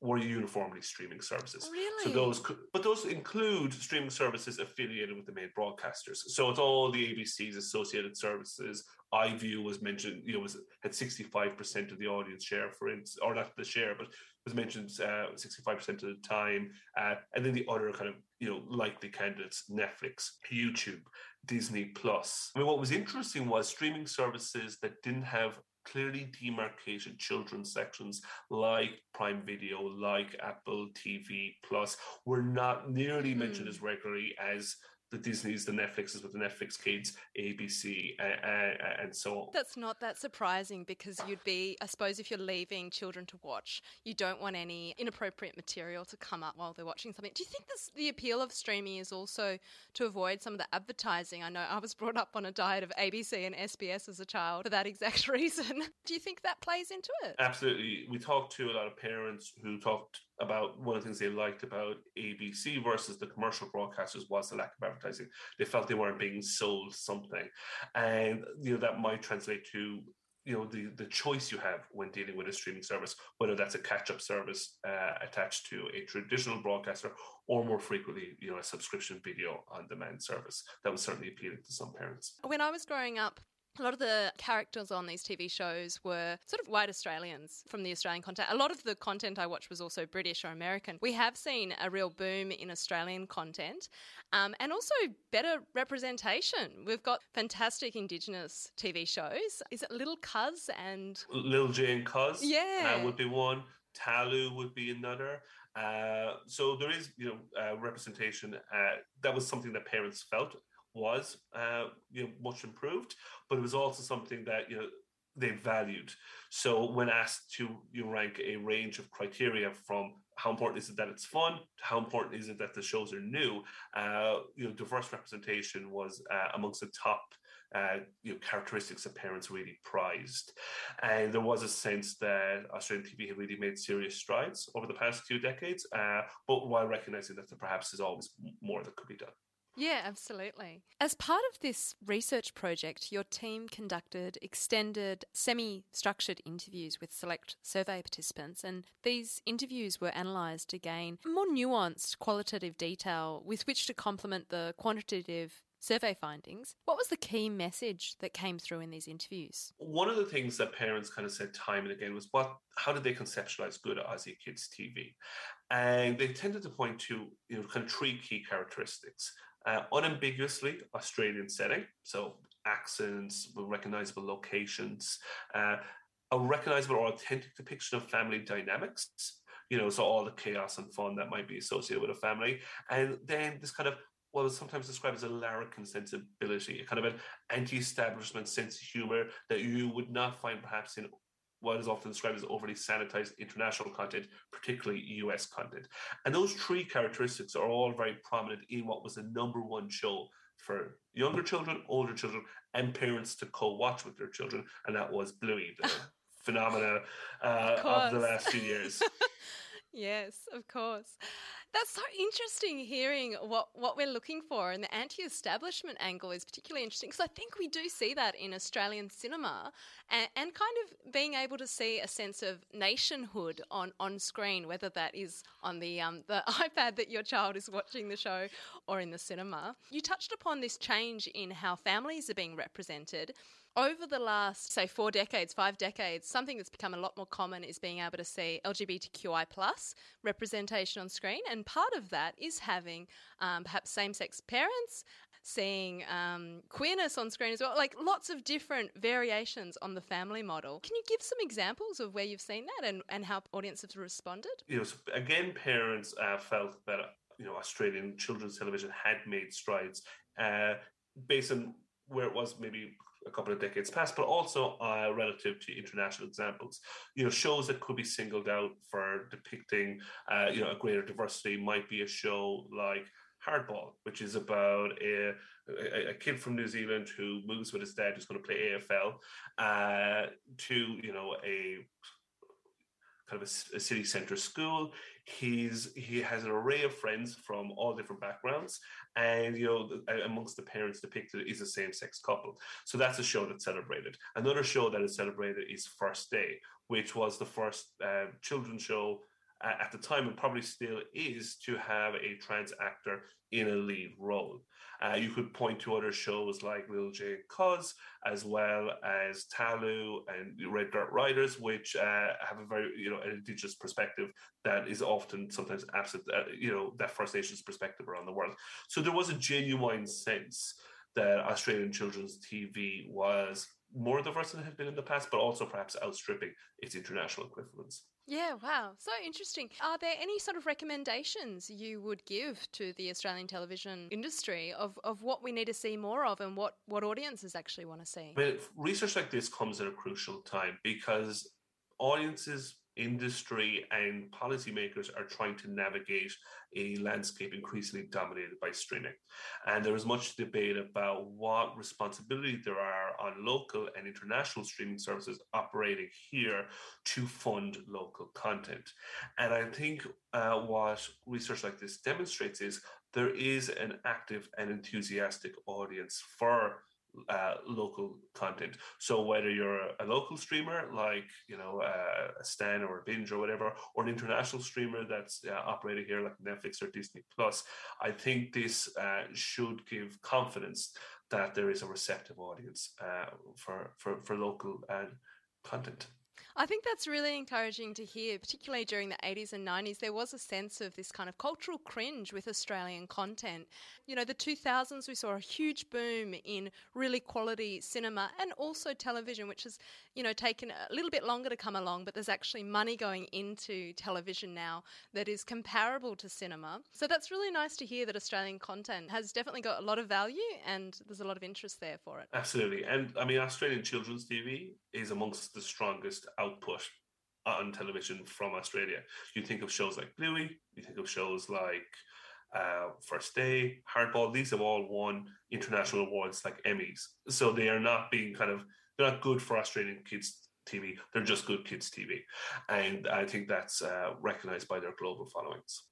[SPEAKER 5] were uniformly streaming services.
[SPEAKER 2] Really?
[SPEAKER 5] So those, but those include streaming services affiliated with the main broadcasters. So it's all the ABC's associated services. iView was mentioned, you know, was had sixty five percent of the audience share, for instance, or not the share, but was mentioned sixty five percent of the time. Uh, and then the other kind of you know likely candidates: Netflix, YouTube, Disney Plus. I mean, what was interesting was streaming services that didn't have clearly demarcated children's sections like Prime Video, like Apple TV Plus, were not nearly mentioned mm. as regularly as the Disney's, the Netflixes with the Netflix kids, ABC, uh, uh, and so on.
[SPEAKER 2] That's not that surprising because you'd be, I suppose, if you're leaving children to watch, you don't want any inappropriate material to come up while they're watching something. Do you think this, the appeal of streaming is also to avoid some of the advertising? I know I was brought up on a diet of ABC and SBS as a child for that exact reason. Do you think that plays into it?
[SPEAKER 5] Absolutely. We talked to a lot of parents who talked about one of the things they liked about ABC versus the commercial broadcasters was the lack of advertising. They felt they weren't being sold something, and you know that might translate to you know the the choice you have when dealing with a streaming service, whether that's a catch up service uh, attached to a traditional broadcaster or more frequently, you know, a subscription video on demand service. That was certainly appealing to some parents.
[SPEAKER 2] When I was growing up, a lot of the characters on these TV shows were sort of white Australians from the Australian content. A lot of the content I watched was also British or American. We have seen a real boom in Australian content um, and also better representation. We've got fantastic Indigenous TV shows. Is it Little Cuz and.
[SPEAKER 5] Little Jane Cuz?
[SPEAKER 2] Yeah.
[SPEAKER 5] Uh, would be one. Thalu would be another. Uh, so there is, you know, uh, representation. Uh, that was something that parents felt was uh, you know much improved, but it was also something that you know they valued. So when asked to you know, rank a range of criteria from how important is it that it's fun, how important is it that the shows are new, uh, you know, diverse representation was uh, amongst the top. Uh, you know, characteristics that parents really prized, and there was a sense that Australian TV had really made serious strides over the past few decades, uh, but while recognizing that there perhaps is always more that could be done.
[SPEAKER 2] Yeah, absolutely. As part of this research project, your team conducted extended, semi structured interviews with select survey participants, and these interviews were analysed to gain more nuanced qualitative detail with which to complement the quantitative survey findings. What was the key message that came through in these interviews?
[SPEAKER 5] One of the things that parents kind of said time and again was what how did they conceptualize good Aussie kids TV? And they tended to point to you know kind of three key characteristics uh, unambiguously Australian setting, so accents, recognizable locations, uh, a recognizable or authentic depiction of family dynamics. You know, so all the chaos and fun that might be associated with a family, and then this kind of what is sometimes described as a larrikin sensibility, a kind of an anti-establishment sense of humor that you would not find perhaps in what is often described as overly sanitized international content, particularly US content. And those three characteristics are all very prominent in what was the number one show for younger children, older children, and parents to co watch with their children. And that was Bluey, the phenomena uh, of, of the last few years.
[SPEAKER 2] yes, of course. That's so interesting hearing what, what we're looking for. And the anti establishment angle is particularly interesting because I think we do see that in Australian cinema and, and, kind of being able to see a sense of nationhood on, on screen, whether that is on the, um, the iPad that your child is watching the show or in the cinema. You touched upon this change in how families are being represented over the last, say, four decades, five decades, something that's become a lot more common is being able to see LGBTQI plus representation on screen. And part of that is having um, perhaps same sex parents, seeing um, queerness on screen as well, like lots of different variations on the family model. Can you give some examples of where you've seen that and, and how audiences have responded?
[SPEAKER 5] You know, again, parents uh, felt that, you know, Australian children's television had made strides uh, based on where it was maybe a couple of decades past, but also uh, relative to international examples. You know, shows that could be singled out for depicting, uh, you know, a greater diversity might be a show like Hardball, which is about a, a, a, kid from New Zealand who moves with his dad, who's going to play AFL, uh, to you know a kind of a, a, city center school. He's he has an array of friends from all different backgrounds, and you know amongst the parents depicted is a same sex couple. So that's a show that's celebrated. Another show that is celebrated is First Day, which was the first uh, children's show at the time and probably still is to have a trans actor in a lead role. Uh, you could point to other shows like Lil J Cuz, as well as Thalu and Red Dirt Riders, which uh, have a very you know an indigenous perspective that is often sometimes absent. Uh, you know that First Nations perspective around the world. So there was a genuine sense that Australian children's TV was more diverse than it had been in the past, but also perhaps outstripping its international equivalents.
[SPEAKER 2] Yeah, wow. So interesting. Are there any sort of recommendations you would give to the Australian television industry of, of what we need to see more of and what, what audiences actually want to see?
[SPEAKER 5] But research like this comes at a crucial time because audiences industry and policymakers are trying to navigate a landscape increasingly dominated by streaming. And there is much debate about what responsibility there are on local and international streaming services operating here to fund local content. And I think uh, what research like this demonstrates is there is an active and enthusiastic audience for uh, local content. So whether you're a, local streamer like you know uh, a Stan or a Binge or whatever, or an international streamer that's uh, operating here like Netflix or Disney Plus, I think this uh, should give confidence that there is a receptive audience uh, for for for local content.
[SPEAKER 2] I think that's really encouraging to hear, particularly during the 80s and 90s. There was a sense of this kind of cultural cringe with Australian content. You know, the 2000s, we saw a huge boom in really quality cinema and also television, which has, you know, taken a little bit longer to come along, but there's actually money going into television now that is comparable to cinema. So that's really nice to hear that Australian content has definitely got a lot of value and there's a lot of interest there for it.
[SPEAKER 5] Absolutely. And I mean, Australian children's TV is amongst the strongest output on television from Australia. You think of shows like Bluey, you think of shows like uh, First Day, Hardball. These have all won international awards like Emmys. So they are not being kind of they're not good for Australian kids TV. They're just good kids TV, and I think that's uh, recognized by their global followings.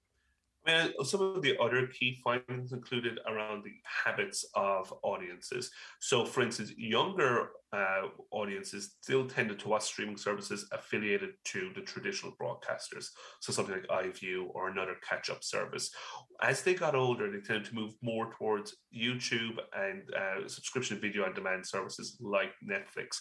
[SPEAKER 5] And some of the other key findings included around the habits of audiences. So, for instance, younger uh, audiences still tended to watch streaming services affiliated to the traditional broadcasters. So, something like iView or another catch up service. As they got older, they tended to move more towards YouTube and uh, subscription video on demand services like Netflix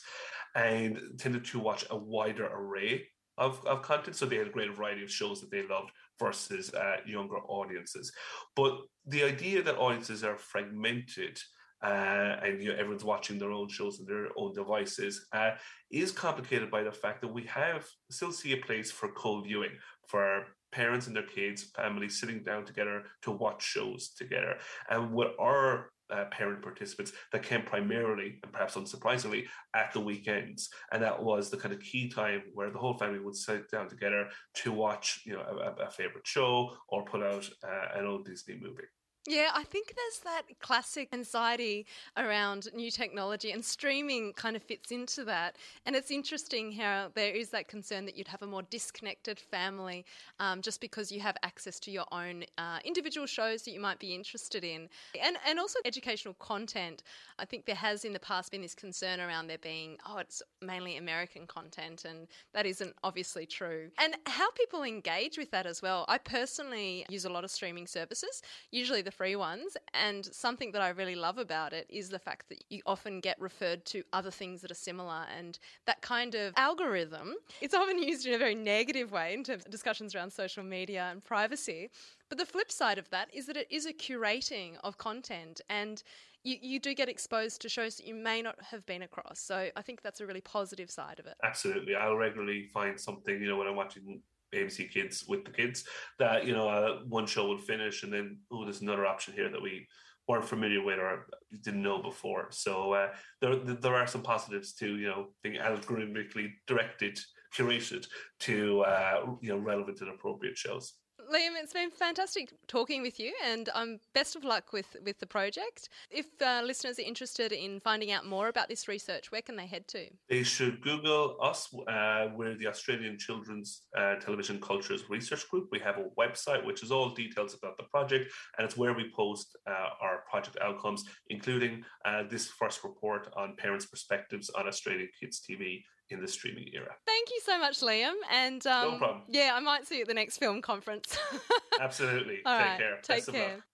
[SPEAKER 5] and tended to watch a wider array of, of content. So, they had a great variety of shows that they loved versus uh, younger audiences. But the idea that audiences are fragmented uh, and you know, everyone's watching their own shows on their own devices uh, is complicated by the fact that we have still see a place for co-viewing for parents and their kids, families sitting down together to watch shows together. And what our uh, parent participants that came primarily and perhaps unsurprisingly at the weekends. And that was the kind of key time where the whole family would sit down together to watch you know a, a favorite show or put out uh, an old disney movie
[SPEAKER 2] yeah, I think there's that classic anxiety around new technology, and streaming kind of fits into that. And it's interesting how there is that concern that you'd have a more disconnected family um, just because you have access to your own uh, individual shows that you might be interested in. And, and also educational content. I think there has in the past been this concern around there being, oh, it's mainly American content, and that isn't obviously true. And how people engage with that as well. I personally use a lot of streaming services, usually the free ones. And something that I really love about it is the fact that you often get referred to other things that are similar. And that kind of algorithm, it's often used in a very negative way in terms of discussions around social media and privacy. But the flip side of that is that it is a curating of content and you, you do get exposed to shows that you may not have been across. So I think that's a really positive side of it.
[SPEAKER 5] Absolutely. I'll regularly find something, you know, when I'm watching ABC Kids with the kids that you know uh, one show would finish and then oh there's another option here that we weren't familiar with or didn't know before. So uh, there there are some positives to you know being algorithmically directed, curated to uh, you know relevant and appropriate shows.
[SPEAKER 2] Liam, it's been fantastic talking with you, and um, best of luck with, with the project. If uh, listeners are interested in finding out more about this research, where can they head to?
[SPEAKER 5] They should Google us. Uh, we're the Australian Children's uh, Television Cultures Research Group. We have a website which is all details about the project, and it's where we post uh, our project outcomes, including uh, this first report on parents' perspectives on Australian kids' TV in the streaming era.
[SPEAKER 2] Thank you so much, Liam. And um,
[SPEAKER 5] No problem.
[SPEAKER 2] Yeah, I might see you at the next film conference.
[SPEAKER 5] Absolutely.
[SPEAKER 2] All
[SPEAKER 5] Take
[SPEAKER 2] right,
[SPEAKER 5] care.
[SPEAKER 2] Take
[SPEAKER 5] Best
[SPEAKER 2] care.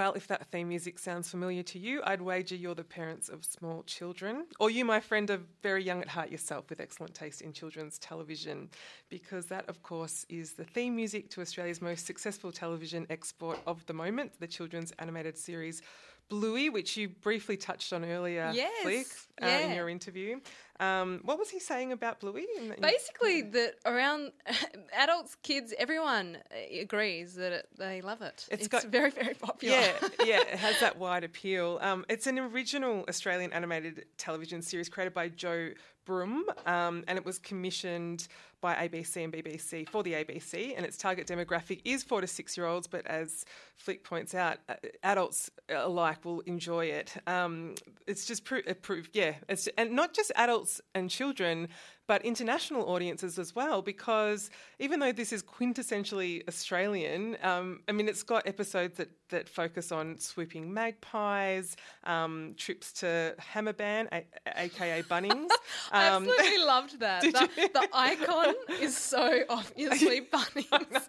[SPEAKER 1] Well, if that theme music sounds familiar to you, I'd wager you're the parents of small children. Or you, my friend, are very young at heart yourself with excellent taste in children's television, because that, of course, is the theme music to Australia's most successful television export of the moment, the children's animated series Bluey, which you briefly touched on earlier,
[SPEAKER 2] Yes,
[SPEAKER 1] Flick, uh, in your interview. Um, what was he saying about Bluey? in- in-
[SPEAKER 2] Basically, that around adults, kids, everyone uh, agrees that it, they love it.
[SPEAKER 1] It's
[SPEAKER 2] It's,
[SPEAKER 1] got-
[SPEAKER 2] very, very popular.
[SPEAKER 1] Yeah, yeah, it has that wide appeal. Um, it's an original Australian animated television series created by Joe Brumm, um, and it was commissioned by ABC and BBC for the ABC, and its target demographic is four to six year olds, but as Flick points out, uh, adults alike will enjoy it. Um, it's just pro- it proved, yeah, it's, and not just adults and children, but international audiences as well, because even though this is quintessentially Australian, um, I mean, it's got episodes that, that focus on swooping magpies, um, trips to Hammerbarn, a- aka Bunnings.
[SPEAKER 2] I
[SPEAKER 1] Um,
[SPEAKER 2] absolutely loved that. The, the icon is so obviously Bunnings.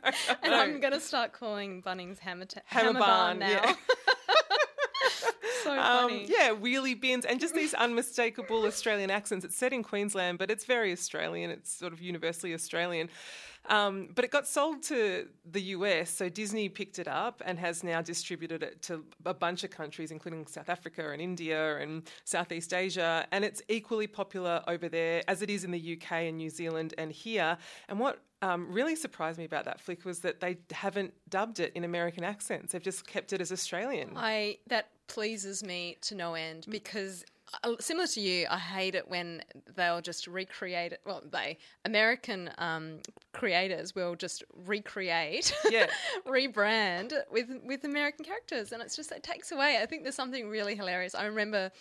[SPEAKER 2] and. I'm going to start calling Bunnings Hammer, ta-
[SPEAKER 1] Hammer
[SPEAKER 2] Hammer
[SPEAKER 1] Barn,
[SPEAKER 2] Barn now.
[SPEAKER 1] yeah.
[SPEAKER 2] so
[SPEAKER 1] Um, yeah, wheelie bins and just these unmistakable Australian accents. It's set in Queensland, but it's very Australian. It's sort of universally Australian. Um, but it got sold to the US, so Disney picked it up and has now distributed it to a bunch of countries, including South Africa and India and Southeast Asia. And it's equally popular over there as it is in the UK and New Zealand and here. And what um, really surprised me about that flick was that they haven't dubbed it in American accents. They've just kept it as Australian.
[SPEAKER 2] I that pleases me to no end because similar to you, I hate it when they'll just recreate it. Well, they American um, creators will just recreate,
[SPEAKER 1] Yeah.
[SPEAKER 2] rebrand with with American characters, and it's just it takes away. I think there's something really hilarious. I remember.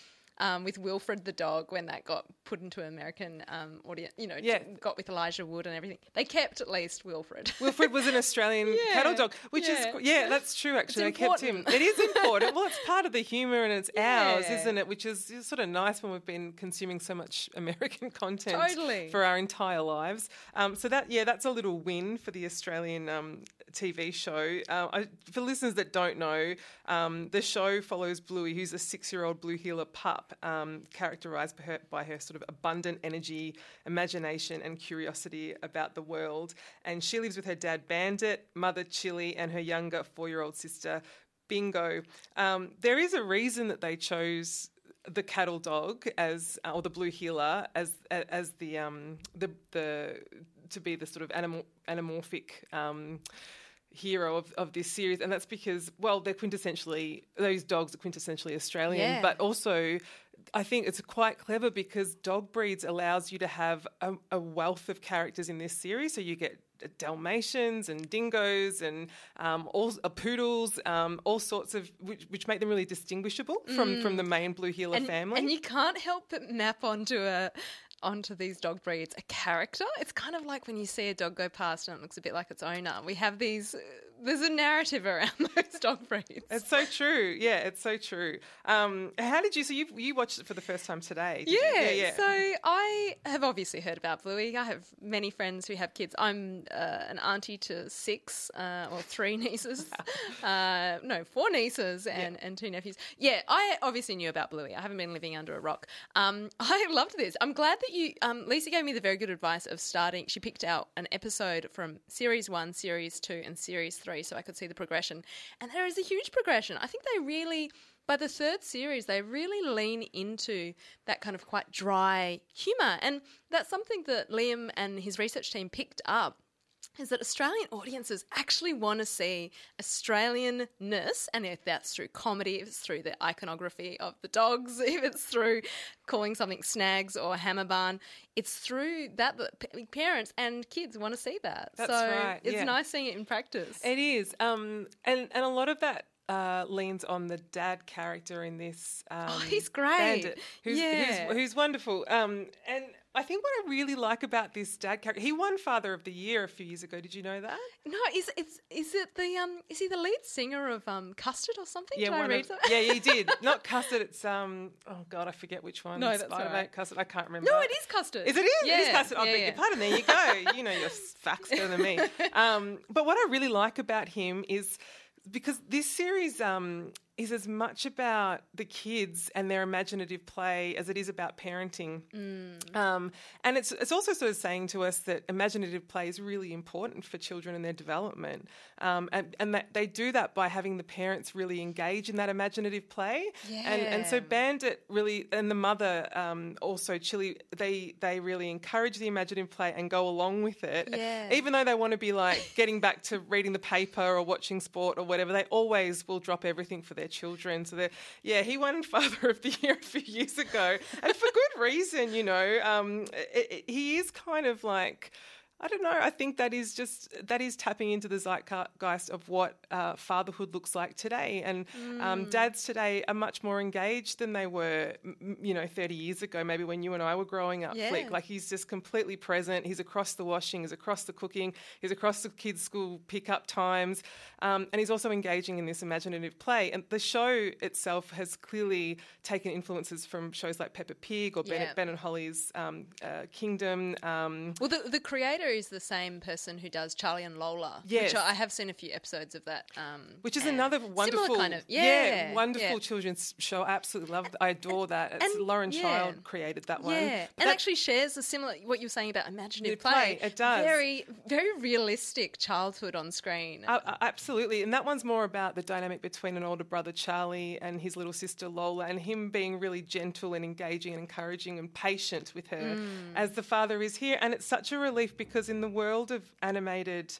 [SPEAKER 2] Um, with Wilfred the dog, when that got put into American um, audience, you know,
[SPEAKER 1] Yeah.
[SPEAKER 2] got with Elijah Wood and everything, they kept at least Wilfred.
[SPEAKER 1] Wilfred was an Australian
[SPEAKER 2] Yeah,
[SPEAKER 1] cattle dog, which
[SPEAKER 2] yeah.
[SPEAKER 1] is yeah, that's true. Actually, they kept him. It is important. well, it's part of the humour and it's ours, isn't it? Which is sort of nice when we've been consuming so much American content
[SPEAKER 2] Totally.
[SPEAKER 1] for our entire lives. Um, so that yeah, that's a little win for the Australian um, TV show. Uh, I, for listeners that don't know, um, the show follows Bluey, who's a six-year-old blue heeler pup, um, characterised by her, by her sort of abundant energy, imagination, and curiosity about the world. And she lives with her dad Bandit, mother Chilli, and her younger four-year-old sister Bingo. Um, there is a reason that they chose the cattle dog as uh, or the blue heeler as as the um the the to be the sort of animal anamorphic um hero of, of this series and that's because well they're quintessentially those dogs are quintessentially australian
[SPEAKER 2] Yeah.
[SPEAKER 1] but also i think it's quite clever because dog breeds allows you to have a, a wealth of characters in this series so you get dalmatians and dingoes and um, all uh, poodles um, all sorts of which, which make them really distinguishable from from the main blue heeler
[SPEAKER 2] Mm. and,
[SPEAKER 1] family
[SPEAKER 2] And you can't help but map onto a onto these dog breeds a character. It's kind of like when you see a dog go past and it looks a bit like its owner. We have these. There's a narrative around those dog breeds.
[SPEAKER 1] It's so true. Yeah, it's so true. Um, how did you? So you you watched it for the first time today? did you?
[SPEAKER 2] Yeah, so I have obviously heard about Bluey. I have many friends who have kids. I'm uh, an auntie to six uh, or three nieces. uh, no, four nieces and, and two nephews. Yeah, I obviously knew about Bluey. I haven't been living under a rock. Um, I loved this. I'm glad that that you, um, Lisa gave me the very good advice of starting. She picked out an episode from series one, series two, and series three, so I could see the progression. And there is a huge progression. I think they really, by the third series, they really lean into that kind of quite dry humour, and that's something that Liam and his research team picked up is that Australian audiences actually want to see Australianness, and if that's through comedy, if it's through the iconography of the dogs, if it's through calling something snags or hammer barn, it's through that that parents and kids want to see that.
[SPEAKER 1] That's
[SPEAKER 2] so
[SPEAKER 1] right,
[SPEAKER 2] it's
[SPEAKER 1] yeah.
[SPEAKER 2] nice seeing it in practice.
[SPEAKER 1] It is, um, and and a lot of that uh, leans on the dad character in this. Um,
[SPEAKER 2] Oh, he's great.
[SPEAKER 1] Bandit, who's,
[SPEAKER 2] Yeah.
[SPEAKER 1] who's, who's wonderful. Um, and I think what I really like about this dad character, he won Father of the Year a few years ago. Did you know that?
[SPEAKER 2] no, is it's is it the um is he the lead singer of um Custard or something?
[SPEAKER 1] Yeah, one
[SPEAKER 2] read
[SPEAKER 1] of, yeah, he did. Not Custard. It's um. Oh God, I forget which one.
[SPEAKER 2] No, that's
[SPEAKER 1] Spider-Man,
[SPEAKER 2] right.
[SPEAKER 1] Custard. I can't remember.
[SPEAKER 2] No, it is Custard.
[SPEAKER 1] Is it? Is
[SPEAKER 2] Yeah,
[SPEAKER 1] it is custard? I
[SPEAKER 2] yeah,
[SPEAKER 1] beg
[SPEAKER 2] yeah.
[SPEAKER 1] your pardon. There you go. you know your facts better than me. Um, but what I really like about him is because this series um, is as much about the kids and their imaginative play as it is about parenting.
[SPEAKER 2] Mm.
[SPEAKER 1] Um, and it's it's also sort of saying to us that imaginative play is really important for children and their development. Um, and and that they do that by having the parents really engage in that imaginative play. And and so Bandit really and the mother um, also Chilli they they really encourage the imaginative play and go along with it.
[SPEAKER 2] Yeah.
[SPEAKER 1] Even though they want to be like getting back to reading the paper or watching sport or whatever, they always will drop everything for their children. So they're yeah, he won Father of the Year a few years ago, and for good reason. You know, um, it, it- he is kind of like. I don't know. I think that is just that is tapping into the zeitgeist of what uh, fatherhood looks like today, and um,
[SPEAKER 2] Mm.
[SPEAKER 1] dads today are much more engaged than they were, m- you know, thirty years ago. Maybe when you and I were growing up,
[SPEAKER 2] Yeah.
[SPEAKER 1] Flick. Like he's just completely present. He's across the washing, he's across the cooking, he's across the kids' school pickup times, um, and he's also engaging in this imaginative play. And the show itself has clearly taken influences from shows like Peppa Pig or Ben,
[SPEAKER 2] Yeah.
[SPEAKER 1] ben and Holly's um, uh, Kingdom. Um,
[SPEAKER 2] Well, the, the creator is the same person who does Charlie and Lola.
[SPEAKER 1] Yes.
[SPEAKER 2] Which I have seen a few episodes of that. Um,
[SPEAKER 1] which is another wonderful,
[SPEAKER 2] kind of yeah,
[SPEAKER 1] wonderful
[SPEAKER 2] yeah.
[SPEAKER 1] children's show. I absolutely love. I adore that. It's
[SPEAKER 2] And-
[SPEAKER 1] Lauren
[SPEAKER 2] yeah.
[SPEAKER 1] Child created that one.
[SPEAKER 2] Yeah,
[SPEAKER 1] But
[SPEAKER 2] and
[SPEAKER 1] that-
[SPEAKER 2] actually shares a similar what you were saying about imaginative
[SPEAKER 1] play,
[SPEAKER 2] play.
[SPEAKER 1] it does.
[SPEAKER 2] very very realistic childhood on screen.
[SPEAKER 1] Uh, absolutely, and that one's more about the dynamic between an older brother Charlie and his little sister Lola, and him being really gentle and engaging and encouraging and patient with her,
[SPEAKER 2] Mm.
[SPEAKER 1] as the father is here. And it's such a relief because in the world of animated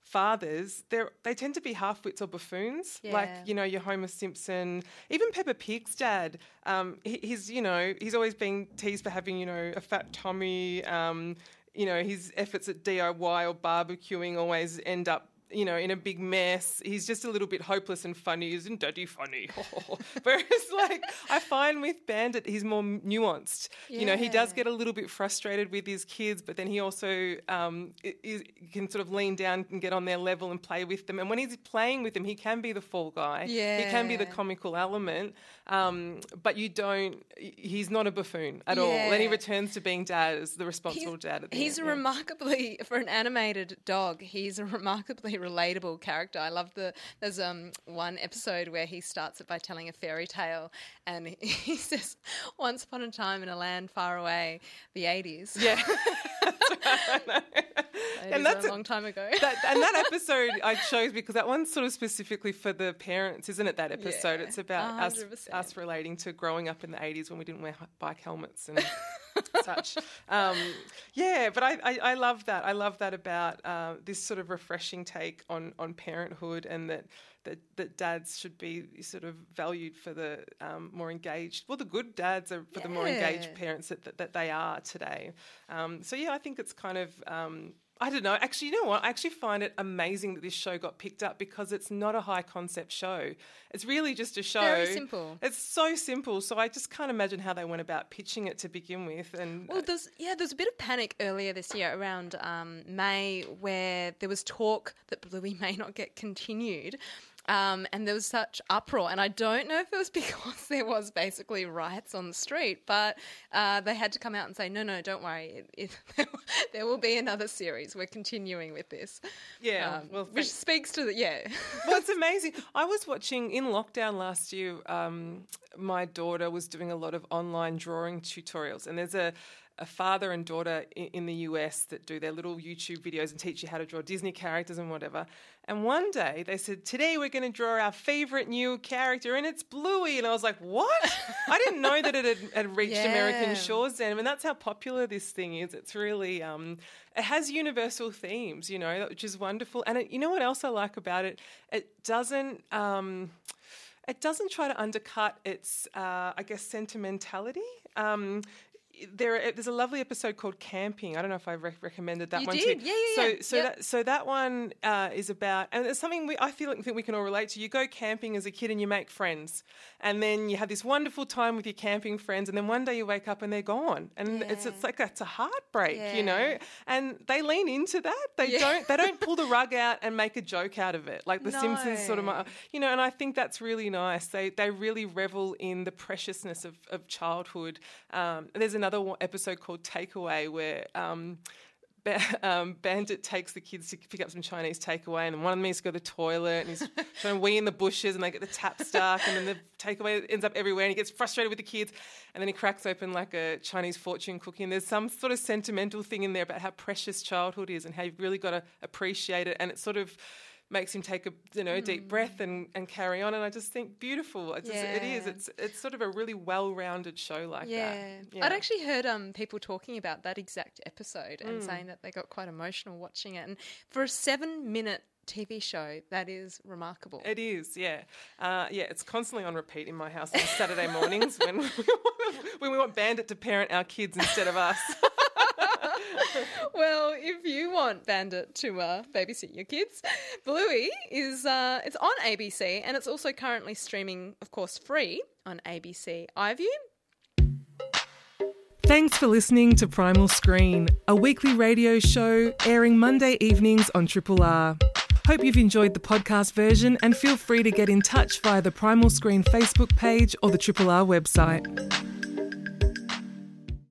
[SPEAKER 1] fathers, they they tend to be half-wits or buffoons, like you know your Homer Simpson, even Peppa Pig's dad. Um, he, he's you know he's always being teased for having you know a fat tummy. Um, you know his efforts at DIY or barbecuing always end up you know, in a big mess. He's just a little bit hopeless and funny. Isn't Daddy funny? Whereas, like, I find with Bandit, he's more nuanced. You know, he does get a little bit frustrated with his kids, but then he also um, is, can sort of lean down and get on their level and play with them. And when he's playing with them, he can be the fall guy. Yeah. He can be the comical element. Um, but you don't, he's not a buffoon at all. Then he returns to being dad as the responsible dad at the
[SPEAKER 2] he's
[SPEAKER 1] end,
[SPEAKER 2] a
[SPEAKER 1] yeah.
[SPEAKER 2] remarkably for an animated dog. He's a remarkably relatable character. I love the there's um one episode where he starts it by telling a fairy tale, and he, says, "Once upon a time in a land far away, the eighties."
[SPEAKER 1] Yeah.
[SPEAKER 2] and
[SPEAKER 1] that's a-
[SPEAKER 2] a long time ago.
[SPEAKER 1] that, and that episode I chose because that one's sort of specifically for the parents, isn't it? That episode,
[SPEAKER 2] Yeah,
[SPEAKER 1] it's about us
[SPEAKER 2] 100%.
[SPEAKER 1] us relating to growing up in the '80s when we didn't wear bike helmets and such. Um, yeah, but I, I, I love that. I love that about uh, this sort of refreshing take on on parenthood and that. That, that dads should be sort of valued for the um, more engaged, well, the good dads are for the more engaged parents that, that, that they are today. Um, so, yeah, I think it's kind of um, I don't know. Actually, you know what? I actually find it amazing that this show got picked up because it's not a high concept show. It's really just a show.
[SPEAKER 2] Very simple.
[SPEAKER 1] It's so simple. So I just can't imagine how they went about pitching it to begin with. And
[SPEAKER 2] Well, there's yeah, there's a bit of panic earlier this year around um, May where there was talk that Bluey may not get continued. Um, and there was such uproar, and I don't know if it was because there was basically riots on the street, but uh, they had to come out and say, "No, no, don't worry, it, it, there will be another series. We're continuing with this."
[SPEAKER 1] yeah,
[SPEAKER 2] Um,
[SPEAKER 1] well,
[SPEAKER 2] which speaks to the yeah.
[SPEAKER 1] well, it's amazing. I was watching in lockdown last year. Um, my daughter was doing a lot of online drawing tutorials, and there's a a father and daughter in, the US that do their little YouTube videos and teach you how to draw Disney characters and whatever. And one day they said, Today we're going to draw our favorite new character, and it's Bluey. And I was like, What? I didn't know that it had, had reached
[SPEAKER 2] Yeah.
[SPEAKER 1] American shores then. I mean, that's how popular this thing is. It's really, um, it has universal themes, you know, which is wonderful. And it, you know what else I like about it? It doesn't. Um, it doesn't try to undercut its, uh, I guess, sentimentality. Um, there, there's a lovely episode called Camping. I don't know if I rec- recommended that
[SPEAKER 2] You
[SPEAKER 1] one
[SPEAKER 2] did.
[SPEAKER 1] too.
[SPEAKER 2] Yeah, yeah,
[SPEAKER 1] so,
[SPEAKER 2] yeah.
[SPEAKER 1] so
[SPEAKER 2] Yep.
[SPEAKER 1] that so that one uh, is about, and it's something we, I feel like think we can all relate to. You go camping as a kid and you make friends, and then you have this wonderful time with your camping friends, and then one day you wake up and they're gone, and it's
[SPEAKER 2] Yeah.
[SPEAKER 1] it's like it's a heartbreak, you know. And they lean into that. They
[SPEAKER 2] Yeah.
[SPEAKER 1] don't they don't pull the rug out and make a joke out of it, like the Simpsons sort of, you know. And I think that's really nice. They they really revel in the preciousness of of childhood. Um, there's another one- episode called Takeaway where. Um, um, Bandit takes the kids to pick up some Chinese takeaway, and one of them needs to go to the toilet, and he's trying to wee in the bushes, and they get the tap stuck, and then the takeaway ends up everywhere, and he gets frustrated with the kids, and then he cracks open like a Chinese fortune cookie, and there's some sort of sentimental thing in there about how precious childhood is and how you've really got to appreciate it, and it's sort of makes him take a you know a deep breath and, and carry on, and I just think beautiful. It's just, it is.
[SPEAKER 2] Yeah.
[SPEAKER 1] It's it's sort of a really well-rounded show like
[SPEAKER 2] Yeah.
[SPEAKER 1] that.
[SPEAKER 2] I'd actually heard um, people talking about that exact episode and
[SPEAKER 1] Mm.
[SPEAKER 2] saying that they got quite emotional watching it. And for a seven minute TV show, that is remarkable.
[SPEAKER 1] It is, yeah, uh, yeah. It's constantly on repeat in my house on Saturday mornings when we want, when we want Bandit to parent our kids instead of us.
[SPEAKER 2] well, if you want Bandit to uh, babysit your kids, Bluey is uh, it's on ABC and it's also currently streaming, of course, free on ABC iView.
[SPEAKER 1] Thanks for listening to Primal Screen, a weekly radio show airing Monday evenings on Triple R. Hope you've enjoyed the podcast version and feel free to get in touch via the Primal Screen Facebook page or the Triple R website.